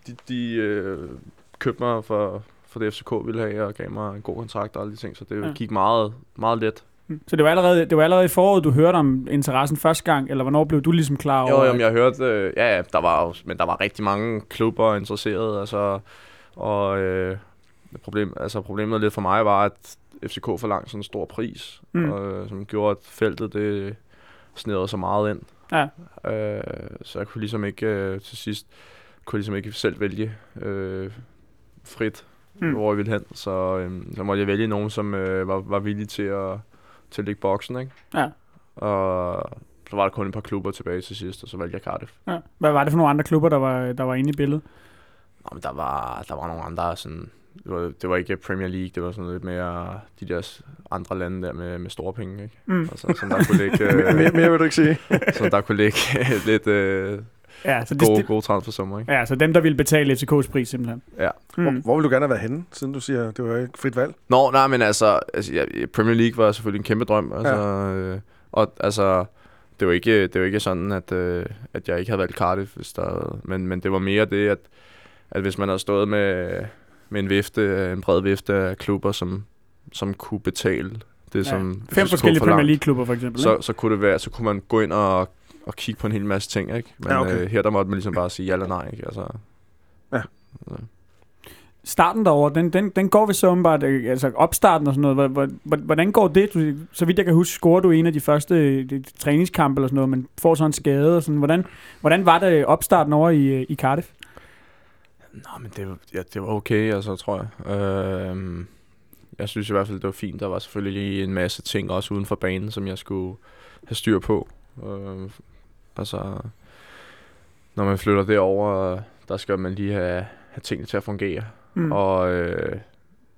de, de øh, købte mig for for det FCK ville have og gav mig en god kontrakt og alle de ting, så det ja. gik meget meget let. Mm. Så det var, allerede, det var allerede i foråret, du hørte om interessen første gang, eller hvornår blev du ligesom klar over? Jo, jamen, jeg hørte, øh, ja, ja, der var jo, men der var rigtig mange klubber interesseret, altså, og øh, problem, altså, problemet lidt for mig var, at FCK forlangte sådan en stor pris, Mm. og, som gjorde, at feltet det snerede så meget ind. Ja. Øh, så jeg kunne ligesom ikke øh, til sidst, kunne ligesom ikke selv vælge øh, frit, mm. hvor jeg ville hen, så, øh, så måtte jeg vælge nogen, som øh, var, var villige til at, til at lægge boksen, ikke? Ja. Og så var der kun et par klubber tilbage til sidst, og så valgte jeg Cardiff. Ja. Hvad var det for nogle andre klubber, der var, der var inde i billedet? Nå, men der var, der var nogle andre sådan... Det var, det var ikke Premier League, det var sådan lidt mere de der andre lande der med, med store penge, ikke? Mm. Altså, som der kunne ligge, mere, *laughs* mere vil du ikke sige. som der kunne ligge *laughs* lidt øh, Ja, så, det, gode, gode transfersummer, ikke? ja, så dem, der ville betale FCK's pris simpelthen. Ja. Hvor, Mm. hvor vil du gerne have været henne, siden du siger, det var ikke frit valg? Nå, nej, men altså, altså ja, Premier League var selvfølgelig en kæmpe drøm, altså, ja. øh, og altså, det var ikke, det var ikke sådan, at, øh, at jeg ikke havde valgt Cardiff, hvis der, men, men det var mere det, at, at hvis man havde stået med, med en vifte, en bred vifte af klubber, som, som kunne betale det, Ja. som Fem forskellige Premier League-klubber for eksempel. så, så kunne det være, så kunne man gå ind og, og kigge på en hel masse ting, ikke? Men Ja, ja, okay. øh, her der måtte man ligesom bare sige ja eller nej, ikke? Altså, Starten derovre, den, den, den går vi så åbenbart, øh, altså opstarten og sådan noget. Hvor- hvor- hvor- Hvordan går det? Du, så vidt jeg kan huske, scorer du en af de første øh, de, træningskampe eller sådan noget, men får så en skade og sådan. Hvordan, hvordan var det opstarten over i, øh, i Cardiff? Nå, men det, var- ja, det var okay, altså, tror jeg. Øh, jeg synes i hvert fald, det var fint. Der var selvfølgelig en masse ting også uden for banen, som jeg skulle have styr på. Øh, altså, når man flytter derover, der skal man lige have, have tingene til at fungere. Mm. Og øh,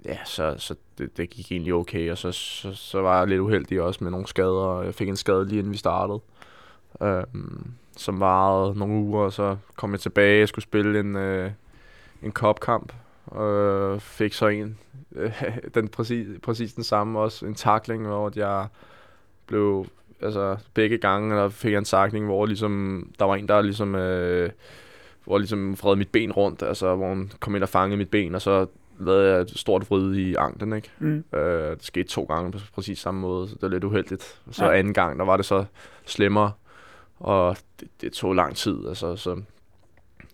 ja, så, så det, det gik egentlig okay. Og så, så, så var jeg lidt uheldig også med nogle skader. Jeg fik en skade lige inden vi startede. Øh, som varede nogle uger, og så kom jeg tilbage. Jeg skulle spille en, øh, en cup-kamp. Øh, fik så en, øh, *laughs* den præcis, præcis den samme også, en takling, hvor jeg blev, altså begge gange, der fik jeg en takling, hvor ligesom, der var en, der ligesom, øh, hvor ligesom fredede mit ben rundt, altså hvor hun kom ind og fangede mit ben, og så lavede jeg et stort vrid i anklen, ikke? Mm. Øh, det skete to gange på præcis samme måde, så det var lidt uheldigt. Så ja. anden gang, der var det så slemmere, og det, det tog lang tid, altså, så,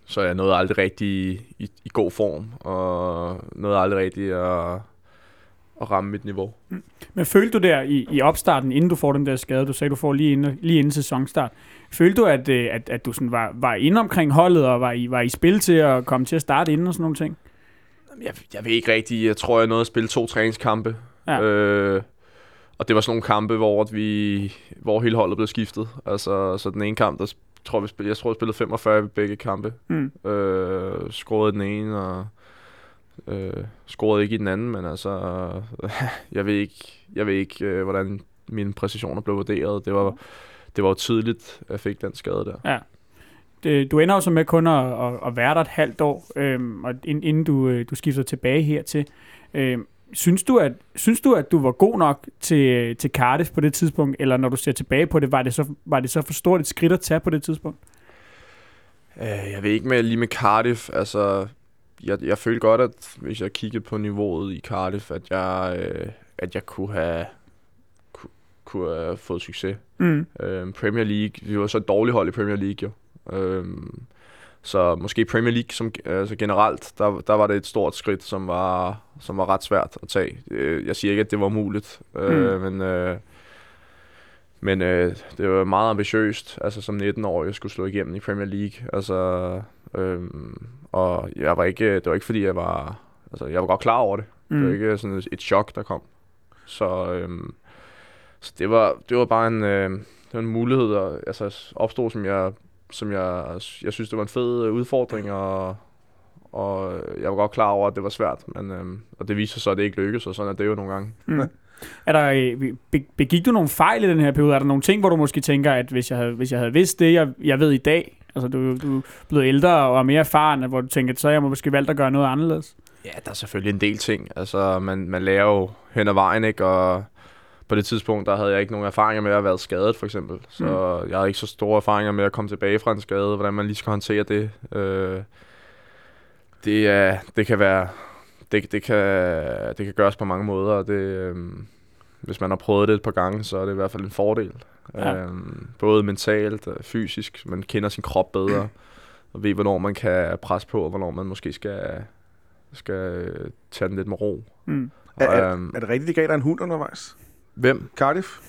så jeg nåede aldrig rigtig i, i, i god form, og nåede aldrig rigtig at, at ramme mit niveau. Men følte du der i, i opstarten, inden du får den der skade, du sagde, du får lige inden, lige inden sæsonstart, følte du, at, øh, at, at du sådan var, var inde omkring holdet, og var i, var i spil til at komme til at starte inden og sådan nogle ting? Jeg, jeg ved ikke rigtig, jeg tror, jeg nåede at spille to træningskampe. Ja. Øh, og det var sådan nogle kampe, hvor, vi, hvor hele holdet blev skiftet. Altså, så den ene kamp, der tror vi spillede, jeg tror, jeg spillede 45 i begge kampe. Mm. Øh, scorede den ene, og øh, scorede ikke i den anden, men altså, øh, *laughs* jeg ved ikke, jeg ved ikke øh, hvordan mine præcisioner blev vurderet. Det var, det var jo tydeligt, at jeg fik den skade der. Ja. Det, du ender jo så med kun at, at, at være der et halvt år, øhm, og inden du, øh, du skifter tilbage hertil. Øhm, synes, du, at, synes du, at du var god nok til, til Cardiff på det tidspunkt, eller når du ser tilbage på det, var det så, var det så for stort et skridt at tage på det tidspunkt? Øh, jeg ved ikke med lige med Cardiff, altså jeg, jeg følte godt, at hvis jeg kiggede på niveauet i Cardiff, at jeg, øh, at jeg kunne have kunne, kunne have fået succes. Mm. Øh, Premier League, vi var så et dårligt hold i Premier League jo. Øh, så måske Premier League som, altså generelt, der, der var det et stort skridt, som var, som var ret svært at tage. Øh, jeg siger ikke, at det var muligt, øh, men, øh, men øh, det var meget ambitiøst, altså som 19-årig, jeg skulle slå igennem i Premier League. Altså, øh, og jeg var ikke, det var ikke fordi, jeg var, altså jeg var godt klar over det. Mm. Det var ikke sådan et, et chok, der kom. Så, øh, så det var, det var bare en, øh, det var en mulighed, der altså, opstod, som jeg som jeg, jeg synes, det var en fed øh, udfordring, og, og jeg var godt klar over, at det var svært, men, øhm, og det viser sig, at det ikke lykkedes, og sådan er det jo nogle gange. Mm. Er der, øh, be, begik du nogle fejl i den her periode? Er der nogle ting, hvor du måske tænker, at hvis jeg havde, hvis jeg havde vidst det, jeg, jeg ved i dag, altså du, du er blevet ældre og mere erfaren, hvor du tænker, så jeg må måske valgt at gøre noget anderledes? Ja, der er selvfølgelig en del ting. Altså, man, man lærer jo hen ad vejen, ikke? Og på det tidspunkt, der havde jeg ikke nogen erfaringer med at været skadet, for eksempel. Så mm. jeg havde ikke så store erfaringer med at komme tilbage fra en skade, hvordan man lige skal håndtere det. Øh, det, er, det kan være... Det, det, kan, det kan gøres på mange måder, og det, øh, hvis man har prøvet det et par gange, så er det i hvert fald en fordel. Ja. Øh, både mentalt og fysisk. Man kender sin krop bedre, *clears throat* og ved, hvornår man kan presse på, og hvornår man måske skal, skal tage den lidt med ro. Mm. Og, er, er, øhm, er det rigtigt, de gav dig en hund undervejs? Hvem? Cardiff?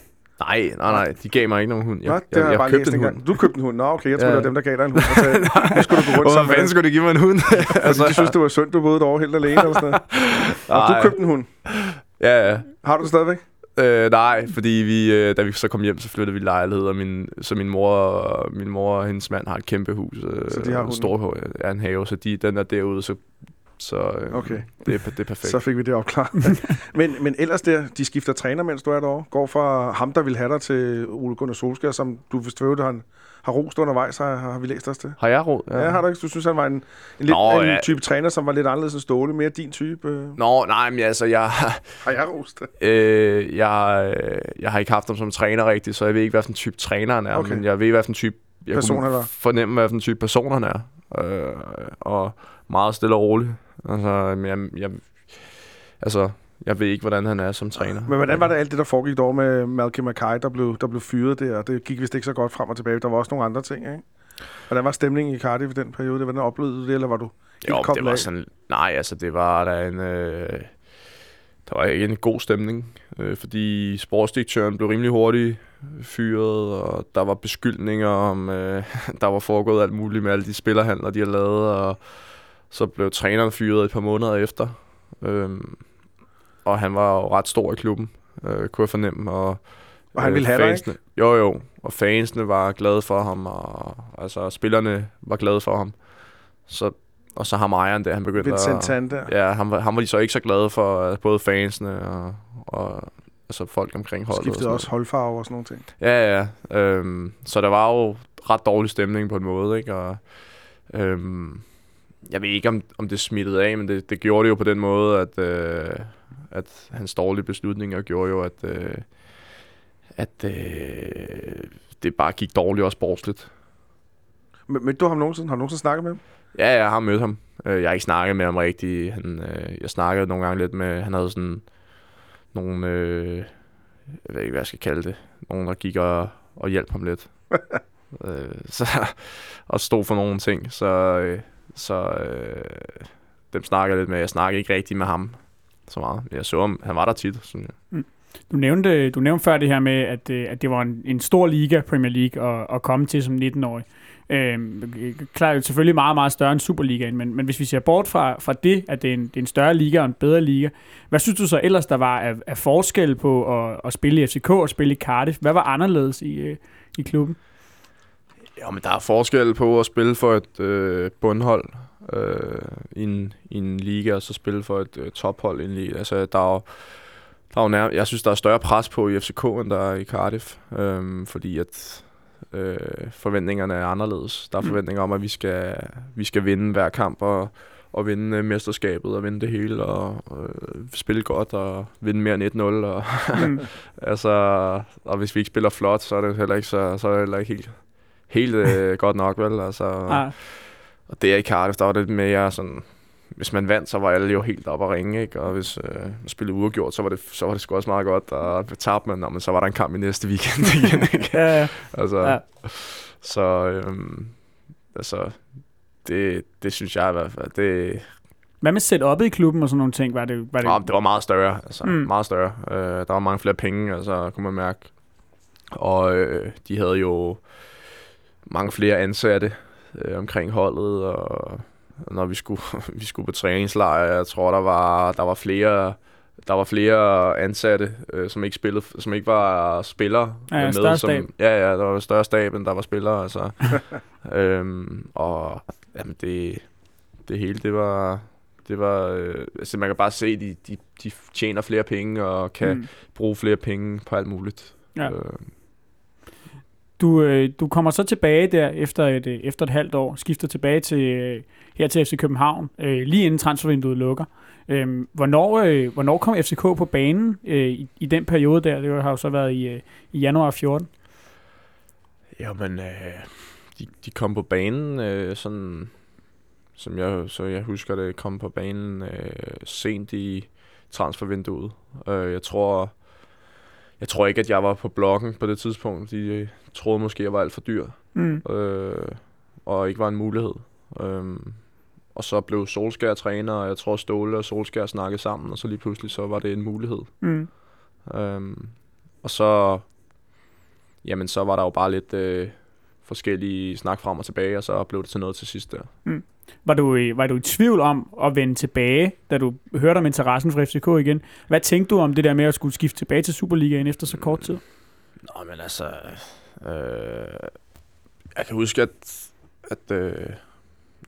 Nej, nej, nej. De gav mig ikke nogen hund. Jeg, Nå, det jeg, jeg, jeg købte en hund. Du købte en hund? Nå, okay. Jeg troede, ja. det var dem, der gav dig en hund. Sagde, *laughs* nu skulle du gå rundt sammen fanden skulle du give mig en hund? *laughs* *laughs* altså, de synes, det var synd, du boede derovre helt alene. Eller sådan noget. Og du købte en hund? Ja, ja. Har du det stadigvæk? Øh, nej, fordi vi, øh, da vi så kom hjem, så flyttede vi lejlighed, og min, så min mor, min mor og hendes mand har et kæmpe hus. Øh, så de har stor, ja, en have, så de, den er derude, så så øh, okay. det, er, det er perfekt. Så fik vi det opklaret. *laughs* men, men ellers der, de skifter træner, mens du er derovre. Går fra ham, der vil have dig, til Ole Gunnar Solskjaer, som du vist ved, han har rost undervejs, har, har vi læst os til. Har jeg ro? Ja. ja, har du ikke? Du synes, han var en, en, lidt, Nå, en ja. type træner, som var lidt anderledes end Ståle, mere din type? Øh. Nå, nej, men altså, jeg... har jeg rost det? Øh, jeg, jeg har ikke haft ham som træner rigtigt, så jeg ved ikke, hvad for en type træner han er, okay. men jeg ved, hvad for en type... Jeg person han fornemme, hvad for en type person han er. Øh, og meget stille og roligt. Altså, jeg, jeg, altså, jeg ved ikke, hvordan han er som træner. Men hvordan var det alt det, der foregik dog med Malcolm Mackay, der blev, der blev fyret der? Det gik vist ikke så godt frem og tilbage. Der var også nogle andre ting, ikke? Hvordan var stemningen i Cardiff i den periode? Hvordan oplevede du det, eller var du jo, det var af? sådan, Nej, altså det var der en... Øh, der var ikke en god stemning, øh, fordi sportsdirektøren blev rimelig hurtigt fyret, og der var beskyldninger om, øh, *laughs* der var foregået alt muligt med alle de spillerhandler, de har lavet, og så blev træneren fyret et par måneder efter. Øhm, og han var jo ret stor i klubben, øh, kunne jeg fornemme. Og, og han øh, ville have fansene, dig, ikke? Jo, jo. Og fansene var glade for ham, og altså, spillerne var glade for ham. Så, og så har ejeren der, han begyndte Vincent at... Ja, han var, han var de så ikke så glade for, uh, både fansene og, og altså folk omkring holdet. Skiftede også holdfarve og sådan nogle ting. Ja, ja. Øhm, så der var jo ret dårlig stemning på en måde, ikke? Og, øhm, jeg ved ikke, om, om det smittede af, men det, det gjorde det jo på den måde, at, øh, at hans dårlige beslutninger gjorde jo, at, øh, at øh, det bare gik dårligt og sportsligt. Men, men du har nogensinde, har du nogensinde snakket med ham? Ja, jeg har mødt ham. Øh, jeg har ikke snakket med ham rigtig. Han, øh, jeg snakkede nogle gange lidt med, han havde sådan nogle, øh, jeg ved ikke, hvad jeg skal kalde det, nogen, der gik og, og hjalp ham lidt. *laughs* øh, så, og stod for nogle ting, så... Øh, så øh, dem snakker jeg lidt med. Jeg snakker ikke rigtig med ham så meget. Jeg så ham, han var der tit, synes jeg. Mm. Du nævnte, du nævnte før det her med, at, øh, at det var en, en stor liga, Premier League, at, at komme til som 19-årig. Øhm, klart, selvfølgelig meget, meget større end Superligaen, men, men hvis vi ser bort fra, fra det, at det er, en, det er en større liga og en bedre liga, hvad synes du så ellers, der var af, af forskel på at, at spille i FCK og spille i Cardiff? Hvad var anderledes i, øh, i klubben? Ja, men der er forskel på at spille for et øh, bundhold øh, i, en, i en liga, og så spille for et øh, tophold i en liga. Altså, der er jo, der er jo nær, jeg synes, der er større pres på i FCK, end der er i Cardiff, øh, fordi at øh, forventningerne er anderledes. Der er forventninger om, at vi skal, vi skal vinde hver kamp, og, og vinde øh, mesterskabet, og vinde det hele, og øh, spille godt, og vinde mere end 1-0. Og, Mm. *laughs* altså, og hvis vi ikke spiller flot, så er det heller ikke, så, så er det heller ikke helt, helt øh, godt nok, vel? Altså, Ah, og det er i Cardiff, der var det mere sådan... Hvis man vandt, så var alle jo helt op at ringe, ikke? Og hvis øh, man spillede uafgjort, så var det, så var det sgu også meget godt. Og tabte man, men så var der en kamp i næste weekend *laughs* igen, ikke? ja, ja. altså, Ja. ja. Så, øhm, altså, det, det synes jeg i hvert fald, det, Hvad med setup'et i klubben og sådan nogle ting? Var det, var det, det, det var meget større, altså, Mm. mm. meget større. Øh, der var mange flere penge, altså, kunne man mærke. Og øh, de havde jo mange flere ansatte øh, omkring holdet, og når vi skulle, *laughs* vi skulle på træningslejr, jeg tror, der var, der var flere der var flere ansatte, øh, som ikke spillede, som ikke var spillere Ja, ja, med. som. Ja, ja, der var større stab, end der var spillere. Altså. *laughs* øhm, og jamen, det, det hele, det var, det var, øh, altså man kan bare se, de, de, de tjener flere penge og kan. Mm. bruge flere penge på alt muligt. Ja. Øh, du, øh, du kommer så tilbage der efter et, øh, efter et halvt år, skifter tilbage til øh, her til FC København, øh, lige inden transfervinduet lukker. Øh, hvornår, øh, hvornår kom FCK på banen øh, i, i den periode der? Det har jo så været i, øh, i januar 14. Jamen, øh, de, de kom på banen, øh, sådan, som jeg, så jeg husker det, kom på banen øh, sent i transfervinduet. Øh, jeg tror, jeg tror ikke, at jeg var på bloggen på det tidspunkt. De øh, troede måske, jeg var alt for dyr, Mm. øh, og ikke var en mulighed. Øh, og så blev Solskær træner, og jeg tror Ståle og Solskær snakkede sammen, og så lige pludselig så var det en mulighed. Mm. Øhm, og så, jamen, så var der jo bare lidt øh, forskellige snak frem og tilbage, og så blev det til noget til sidst der. Var, du, i- var du i tvivl om at vende tilbage, da du hørte om interessen for FCK igen? Hvad tænkte du om det der med at skulle skifte tilbage til Superligaen efter så kort tid? Nå, men altså, øh, jeg kan huske, at, at øh,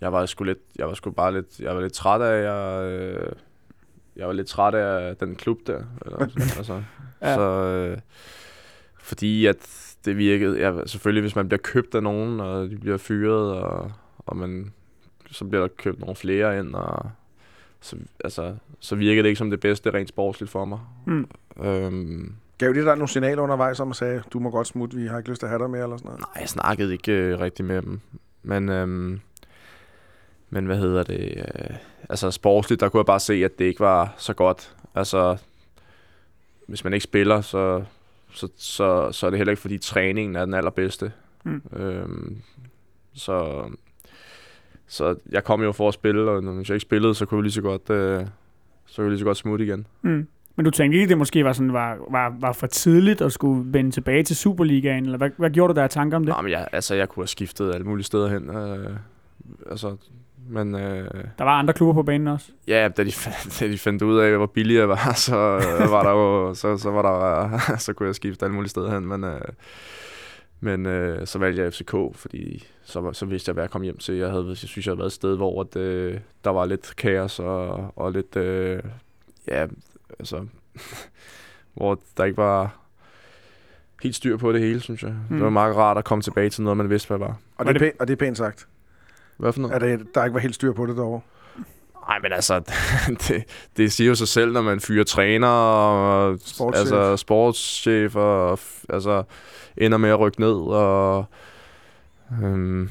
jeg var sgu lidt, jeg var sgu bare lidt, jeg var lidt træt af, jeg, øh, jeg var lidt træt af den klub der. Eller, altså, Ja. *laughs* ja. Så, øh, fordi at det virkede, ja, selvfølgelig hvis man bliver købt af nogen, og de bliver fyret, og, og man, så bliver der købt nogle flere ind, og så, altså, så virkede det ikke som det bedste rent sportsligt for mig. Mm. Øhm, Gav de dig nogle signaler undervejs om at sige, du må godt smutte, vi har ikke lyst til at have dig mere, eller sådan noget? Nej, jeg snakkede ikke øh, rigtig med dem. Men, øhm, men hvad hedder det? Øh, altså sportsligt, der kunne jeg bare se, at det ikke var så godt. Altså, hvis man ikke spiller, så, så, så, så er det heller ikke, fordi træningen er den allerbedste. Mm. Øhm, så, så jeg kom jo for at spille, og hvis jeg ikke spillede, så kunne jeg lige så godt, øh, så kunne jeg lige så godt smutte igen. Mm. Men du tænkte ikke, det måske var, sådan, var, var, var for tidligt at skulle vende tilbage til Superligaen? Eller hvad, hvad gjorde du der af tanker om det? Nej, men jeg, altså, jeg kunne have skiftet alle mulige steder hen. Øh, altså, men øh, Der var andre klubber på banen også. Ja, da de, fandt, *laughs* da de fandt ud af, hvor billig jeg var, så øh, var der jo, så, så var der, *laughs* så kunne jeg skifte alle mulige steder hen, men, øh, men øh, så valgte jeg FCK, fordi så, så vidste jeg, hvad jeg kom hjem til. Jeg, havde, jeg synes, jeg havde været et sted, hvor at, øh, der var lidt kaos og, og lidt, øh, ja, altså, *laughs* hvor der ikke var helt styr på det hele, synes jeg. Mm. Det var Mm. meget rart at komme tilbage til noget, man vidste, hvad var. Og det, er pænt, og det er pænt sagt, Hvad for noget? at det, der ikke var helt styr på det derovre. Nej, men altså, *laughs* det, det siger jo sig selv, når man fyrer træner og Sportschef. altså, sportschef og f- altså, ender med at rykke ned. Og, øhm,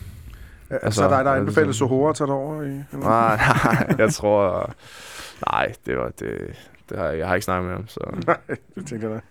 Altså, Altså, så er der, der er det anbefalet Sohora at tage det over? I, nej, *laughs* nej, jeg tror... Nej, det var det, det har, jeg jeg har ikke snakket med ham, så... *laughs* det tænker jeg.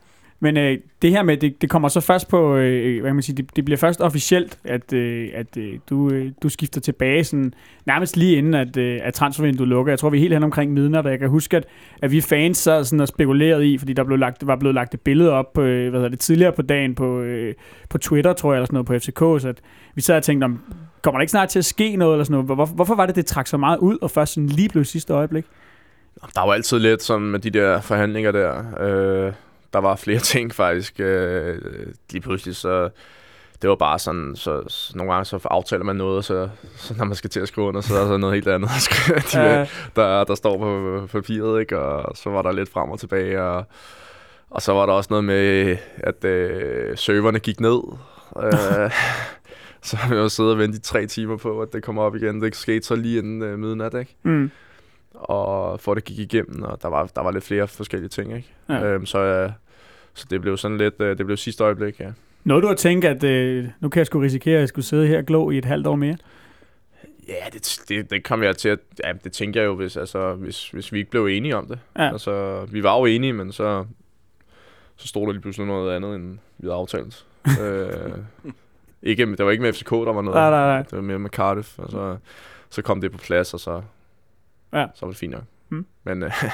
Men øh, det her med, det, det kommer så først på, øh, hvad kan man sige, det, det bliver først officielt, at, øh, at øh, du, øh, du skifter tilbage sådan, nærmest lige inden, at, øh, at transfervinduet lukker. Jeg tror, vi er helt hen omkring midnat, og jeg kan huske, at, at vi fans sad sådan og spekulerede i, fordi der blev lagt, var blevet lagt et billede op på, øh, hvad hedder det, tidligere på dagen på, øh, på Twitter, tror jeg, eller sådan noget, på FCK, så at vi sad og tænkte, om, kommer der ikke snart til at ske noget, eller sådan noget? Hvor, hvorfor var det, det trak så meget ud, og først sådan lige blev sidste øjeblik? Der var altid lidt sådan med de der forhandlinger der. Øh, der var flere *laughs* ting faktisk. Øh, lige pludselig så... Det var bare sådan, så, så nogle gange så aftaler man noget, og så, så når man skal til at skrive under, så er der så noget helt andet, *laughs* de, Ja. der, der står på papiret, ikke? og så var der lidt frem og tilbage, og, og så var der også noget med, at øh, serverne gik ned, øh, *laughs* så vi jo siddet og ventet i tre timer på, at det kommer op igen. Det skete så lige inden øh, midnat, ikke? Mm. Og for det gik igennem, og der var, der var lidt flere forskellige ting, ikke? Ja. Øhm, så, øh, så det blev sådan lidt, øh, det blev sidste øjeblik, ja. Noget du har tænkt, at øh, nu kan jeg sgu risikere, at jeg skulle sidde her glå i et halvt år mere? Ja, det, det, det kom jeg til at, ja, det tænker jeg jo, hvis, altså, hvis, hvis vi ikke blev enige om det. Ja. Altså, vi var jo enige, men så, så stod der lige pludselig noget andet, end vi havde aftalt. *laughs* øh, ikke, det var ikke med FCK, der var noget. Nej, nej, nej. Det var mere med Cardiff, og så, så kom det på plads, og så, Ja. så var det fint nok. Mm. Men øh,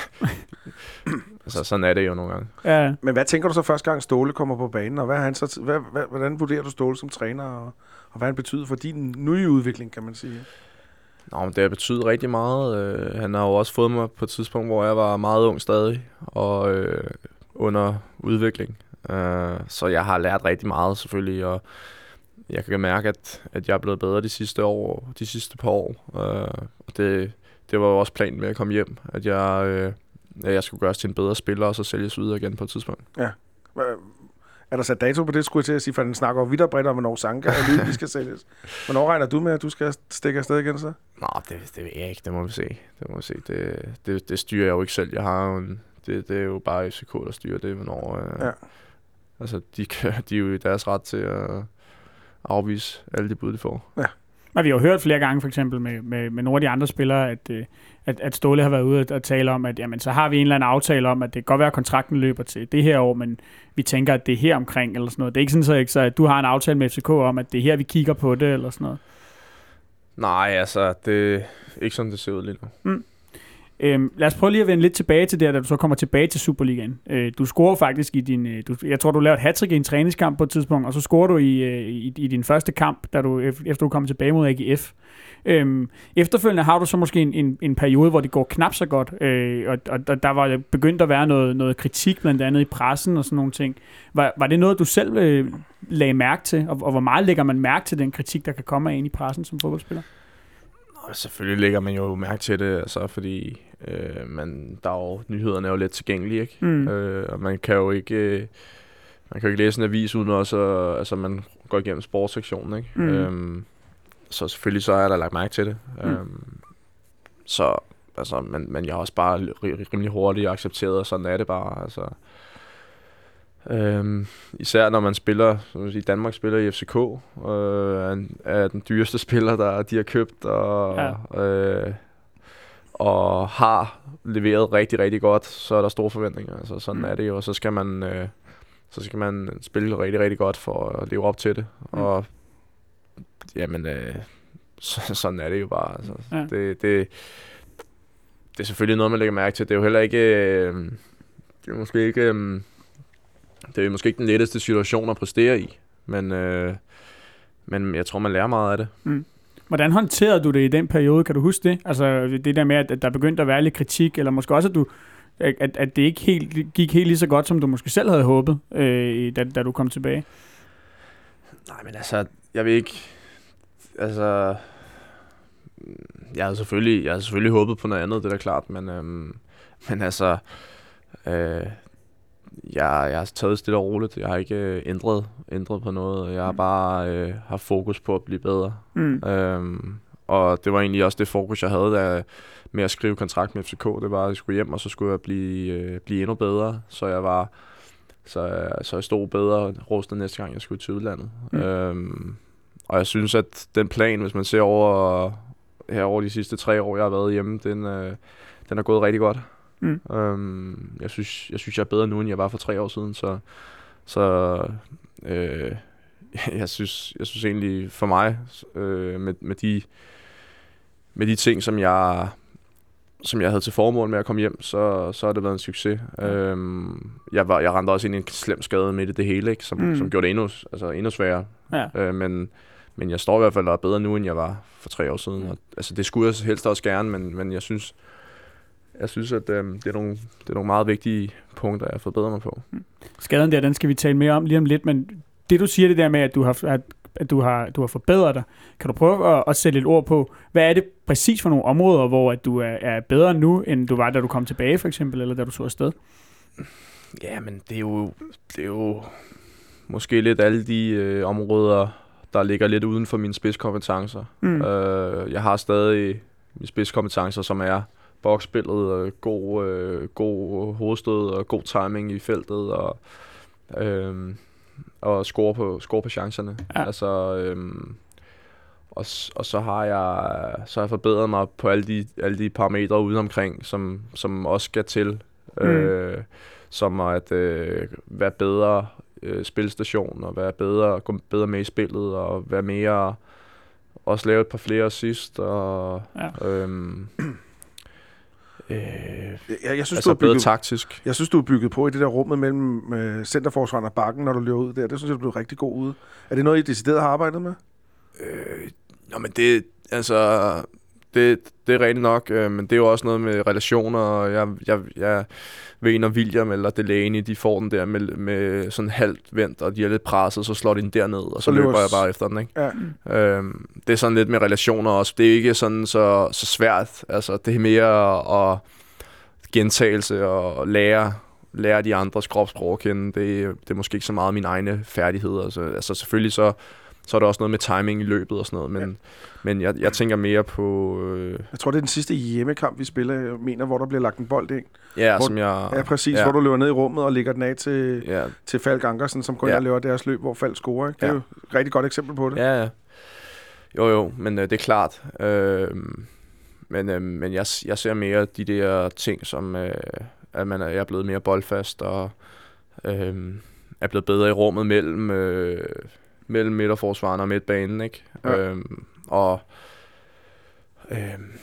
*laughs* altså, sådan er det jo nogle gange. Ja, Men hvad tænker du så første gang Ståle kommer på banen, og hvad han så, hvad, hvad, hvordan vurderer du Ståle som træner, og, og hvad han betyder for din nye udvikling, kan man sige? Nå, men det har betydet rigtig meget. Øh, han har jo også fået mig på et tidspunkt, hvor jeg var meget ung stadig, og øh, under udvikling. Øh, så jeg har lært rigtig meget selvfølgelig, og jeg kan mærke, at, at jeg er blevet bedre de sidste år, de sidste par år. Øh, og det, det var jo også planen med at komme hjem, at jeg, øh, at jeg skulle gøres til en bedre spiller, og så sælges videre igen på et tidspunkt. Hvad, er der sat dato på det, skulle jeg til at sige, for den snakker jo vidt og bredt om, hvornår Sanka og Lille, skal sælges. *laughs* Hvornår regner du med, at du skal stikke afsted igen så? Nå, det, det ved jeg ikke. Det må vi se. Det må vi se. Det, det, det styrer jeg jo ikke selv. Jeg har jo en, det, det er jo bare FCK, der styrer det, hvornår... Øh, Ja. Altså, de, kan, de er jo i deres ret til at afvise alle de bud, de får. Men vi har jo hørt flere gange, for eksempel med, med, med nogle af de andre spillere, at, øh, at, at Ståle har været ude og tale om, at jamen, så har vi en eller anden aftale om, at det kan godt være, at kontrakten løber til det her år, men vi tænker, at det er her omkring, eller sådan noget. Det er ikke sådan, så, at du har en aftale med FCK om, at det er her, vi kigger på det, eller sådan noget. Nej, altså, det er ikke sådan, det ser ud lige nu. Øhm, lad os prøve lige at vende lidt tilbage til det, da du så kommer tilbage til Superligaen. Øh, du scorer faktisk i din... Øh, du, jeg tror, du lavede et hat i en træningskamp på et tidspunkt, og så scorer du i, øh, i, i din første kamp, da du, efter du kom tilbage mod AGF. Øhm, efterfølgende har du så måske en, en, en periode, hvor det går knap så godt, øh, og, og, og der var begyndt at være noget, noget kritik, blandt andet i pressen og sådan nogle ting. Var, var det noget, du selv øh, lagde mærke til, og, og hvor meget lægger man mærke til den kritik, der kan komme af ind i pressen som fodboldspiller? Og selvfølgelig lægger man jo mærke til det, altså, fordi øh, man, der er jo, nyhederne er jo let tilgængelige, ikke? Mm. Øh, og man kan jo ikke... Øh, man kan jo ikke læse en avis uden også, at, altså man går igennem sportssektionen, ikke? Mm. Øhm, så selvfølgelig så er der lagt mærke til det. Mm. Øhm, så, altså, men, men jeg har også bare ri- rimelig hurtigt accepteret, og sådan er det bare, altså. Øhm, især når man spiller, som man siger, Danmark spiller i FCK, øh, er, en- er den dyreste *laughs* spiller, der de har købt, og, ja. øh, og har leveret rigtig, rigtig godt, så er der store forventninger. Altså, sådan Mm. er det jo, og så skal man... Øh, så skal man spille rigtig, rigtig godt for at leve op til det. Mm. Og jamen, øh, *laughs* så, sådan er det jo bare. Altså. Ja. Det, det, det er selvfølgelig noget, man lægger mærke til. Det er jo heller ikke... Øh, det er måske ikke... Øh, det er måske ikke den letteste situation at præstere i, men, øh, men jeg tror, man lærer meget af det. Hvordan håndterede du det i den periode? Kan du huske det? Altså det der med, at at der begyndte at være lidt kritik, eller måske også, at, du, at, at det ikke helt, gik helt lige så godt, som du måske selv havde håbet, øh, da, da du kom tilbage. Nej, men altså, jeg vil ikke... Altså... Jeg havde selvfølgelig, jeg havde selvfølgelig håbet på noget andet, det er da klart, men, øhm, men altså... Øh, jeg, jeg har taget stille og roligt. Jeg har ikke øh, ændret, ændret på noget. Jeg har Mm. bare øh, haft fokus på at blive bedre. Mm. Øhm, og det var egentlig også det fokus, jeg havde der, med at skrive kontrakt med FCK. Det var, at jeg skulle hjem, og så skulle jeg blive, øh, blive endnu bedre. Så jeg var så, så jeg stod bedre rustet næste gang, jeg skulle til udlandet. Mm. Øhm, og jeg synes, at den plan, hvis man ser over her over de sidste tre år, jeg har været hjemme, den, øh, den er gået rigtig godt. Mm. Øhm, jeg, synes, jeg synes, jeg er bedre nu, end jeg var for tre år siden, så, så øh, *laughs* jeg, synes, jeg synes egentlig for mig, øh, med, med, de, med de ting, som jeg, som jeg havde til formål med at komme hjem, så, så har det været en succes. Ja. Øhm, jeg, var, jeg rendte også ind i en slem skade med det, det hele, ikke? Som, mm. som gjorde det endnu, altså endnu sværere. Ja. Øh, men, men jeg står i hvert fald bedre nu, end jeg var for tre år siden. Og, altså, det skulle jeg helst også gerne, men, men jeg synes, jeg synes, at øh, det, er nogle, det er nogle meget vigtige punkter, jeg har fået bedre mig på. Mm. Skaden der, den skal vi tale mere om lige om lidt, men det du siger det der med, at du har, at, at du har, du har forbedret dig, kan du prøve at, at sætte et ord på, hvad er det præcis for nogle områder, hvor at du er, er bedre nu, end du var, da du kom tilbage for eksempel, eller da du så afsted? Ja, men det er jo, det er jo måske lidt alle de øh, områder, der ligger lidt uden for mine spidskompetencer. Mm. Øh, jeg har stadig mine spidskompetencer, som er boksspillet, øh, god, øh, god hovedstød og god timing i feltet, og, øh, og score, på, score på chancerne. Ja. Altså, øh, og, og så har jeg så har jeg forbedret mig på alle de, alle de parametre ude omkring, som, som også skal til. Mm. Øh, som at øh, være bedre øh, spilstation, og være bedre, gå bedre med i spillet, og være mere, også lave et par flere sidst, og ja. øhm, Øh, jeg, jeg synes, altså du er bygget, taktisk. Jeg synes, du er bygget på i det der rummet mellem øh, centerforsvaren og bakken, når du løber ud der. Det synes jeg, du er rigtig god ude. Er det noget, I decideret har arbejdet med? Øh, nå, men det, altså, det, det er rigtigt nok, øh, men det er jo også noget med relationer, og jeg, jeg, jeg ved, når William eller Delaney, de får den der med, med sådan halvt vendt, og de er lidt presset, så slår de den derned, og så, så løber jeg bare efter den, ikke? Ja. Øhm, det er sådan lidt med relationer også. Det er ikke sådan så, så svært. Altså, det er mere at gentagelse og lære lære de andres kropssprog at kende. Det, det er måske ikke så meget mine egne færdigheder. Altså, altså selvfølgelig så så er der også noget med timing i løbet og sådan noget, men, ja. men jeg, jeg tænker mere på... Øh... Jeg tror, det er den sidste hjemmekamp, vi spiller, jeg mener, hvor der bliver lagt en bold ind. Ja, hvor, som jeg... Ja, præcis, ja. hvor du løber ned i rummet og lægger den af til, ja. til Falk Ankersen, som kun ja. løber deres løb, hvor Falk scorer. Ikke? Det er ja. jo et rigtig godt eksempel på det. Ja, ja. Jo, jo, men øh, det er klart. Øh, men øh, men jeg, jeg ser mere de der ting, som øh, at man er, jeg er blevet mere boldfast og øh, er blevet bedre i rummet mellem... Øh, mellem midterforsvaren og midtbanen, ikke? Ja. Øhm, og øhm,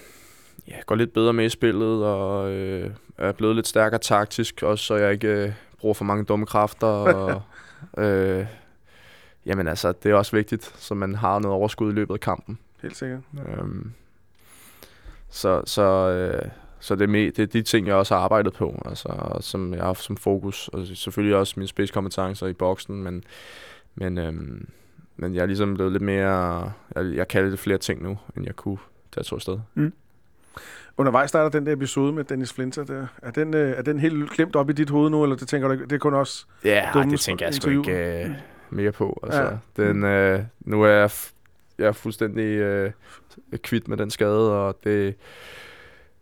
ja, går lidt bedre med i spillet, og øh, er blevet lidt stærkere taktisk, også så jeg ikke øh, bruger for mange dumme kræfter. Og, *laughs* øh, jamen altså, det er også vigtigt, så man har noget overskud i løbet af kampen. Helt sikkert. Øhm, så så, øh, så det, er med, det er de ting, jeg også har arbejdet på, altså, som jeg har haft som fokus, og selvfølgelig også mine spidskompetencer i boksen, men men, øhm, men jeg er ligesom blevet lidt mere... Jeg, jeg kan lidt flere ting nu, end jeg kunne, da jeg tog afsted. Mm. Undervejs der er der den der episode med Dennis Flinter der. Er den, øh, er den helt klemt op i dit hoved nu, eller det tænker du det er kun også Ja, ej, det tænker jeg sgu ikke uh, mere på. Altså, ja. den, øh, nu er jeg, jeg er fuldstændig øh, kvidt med den skade, og det,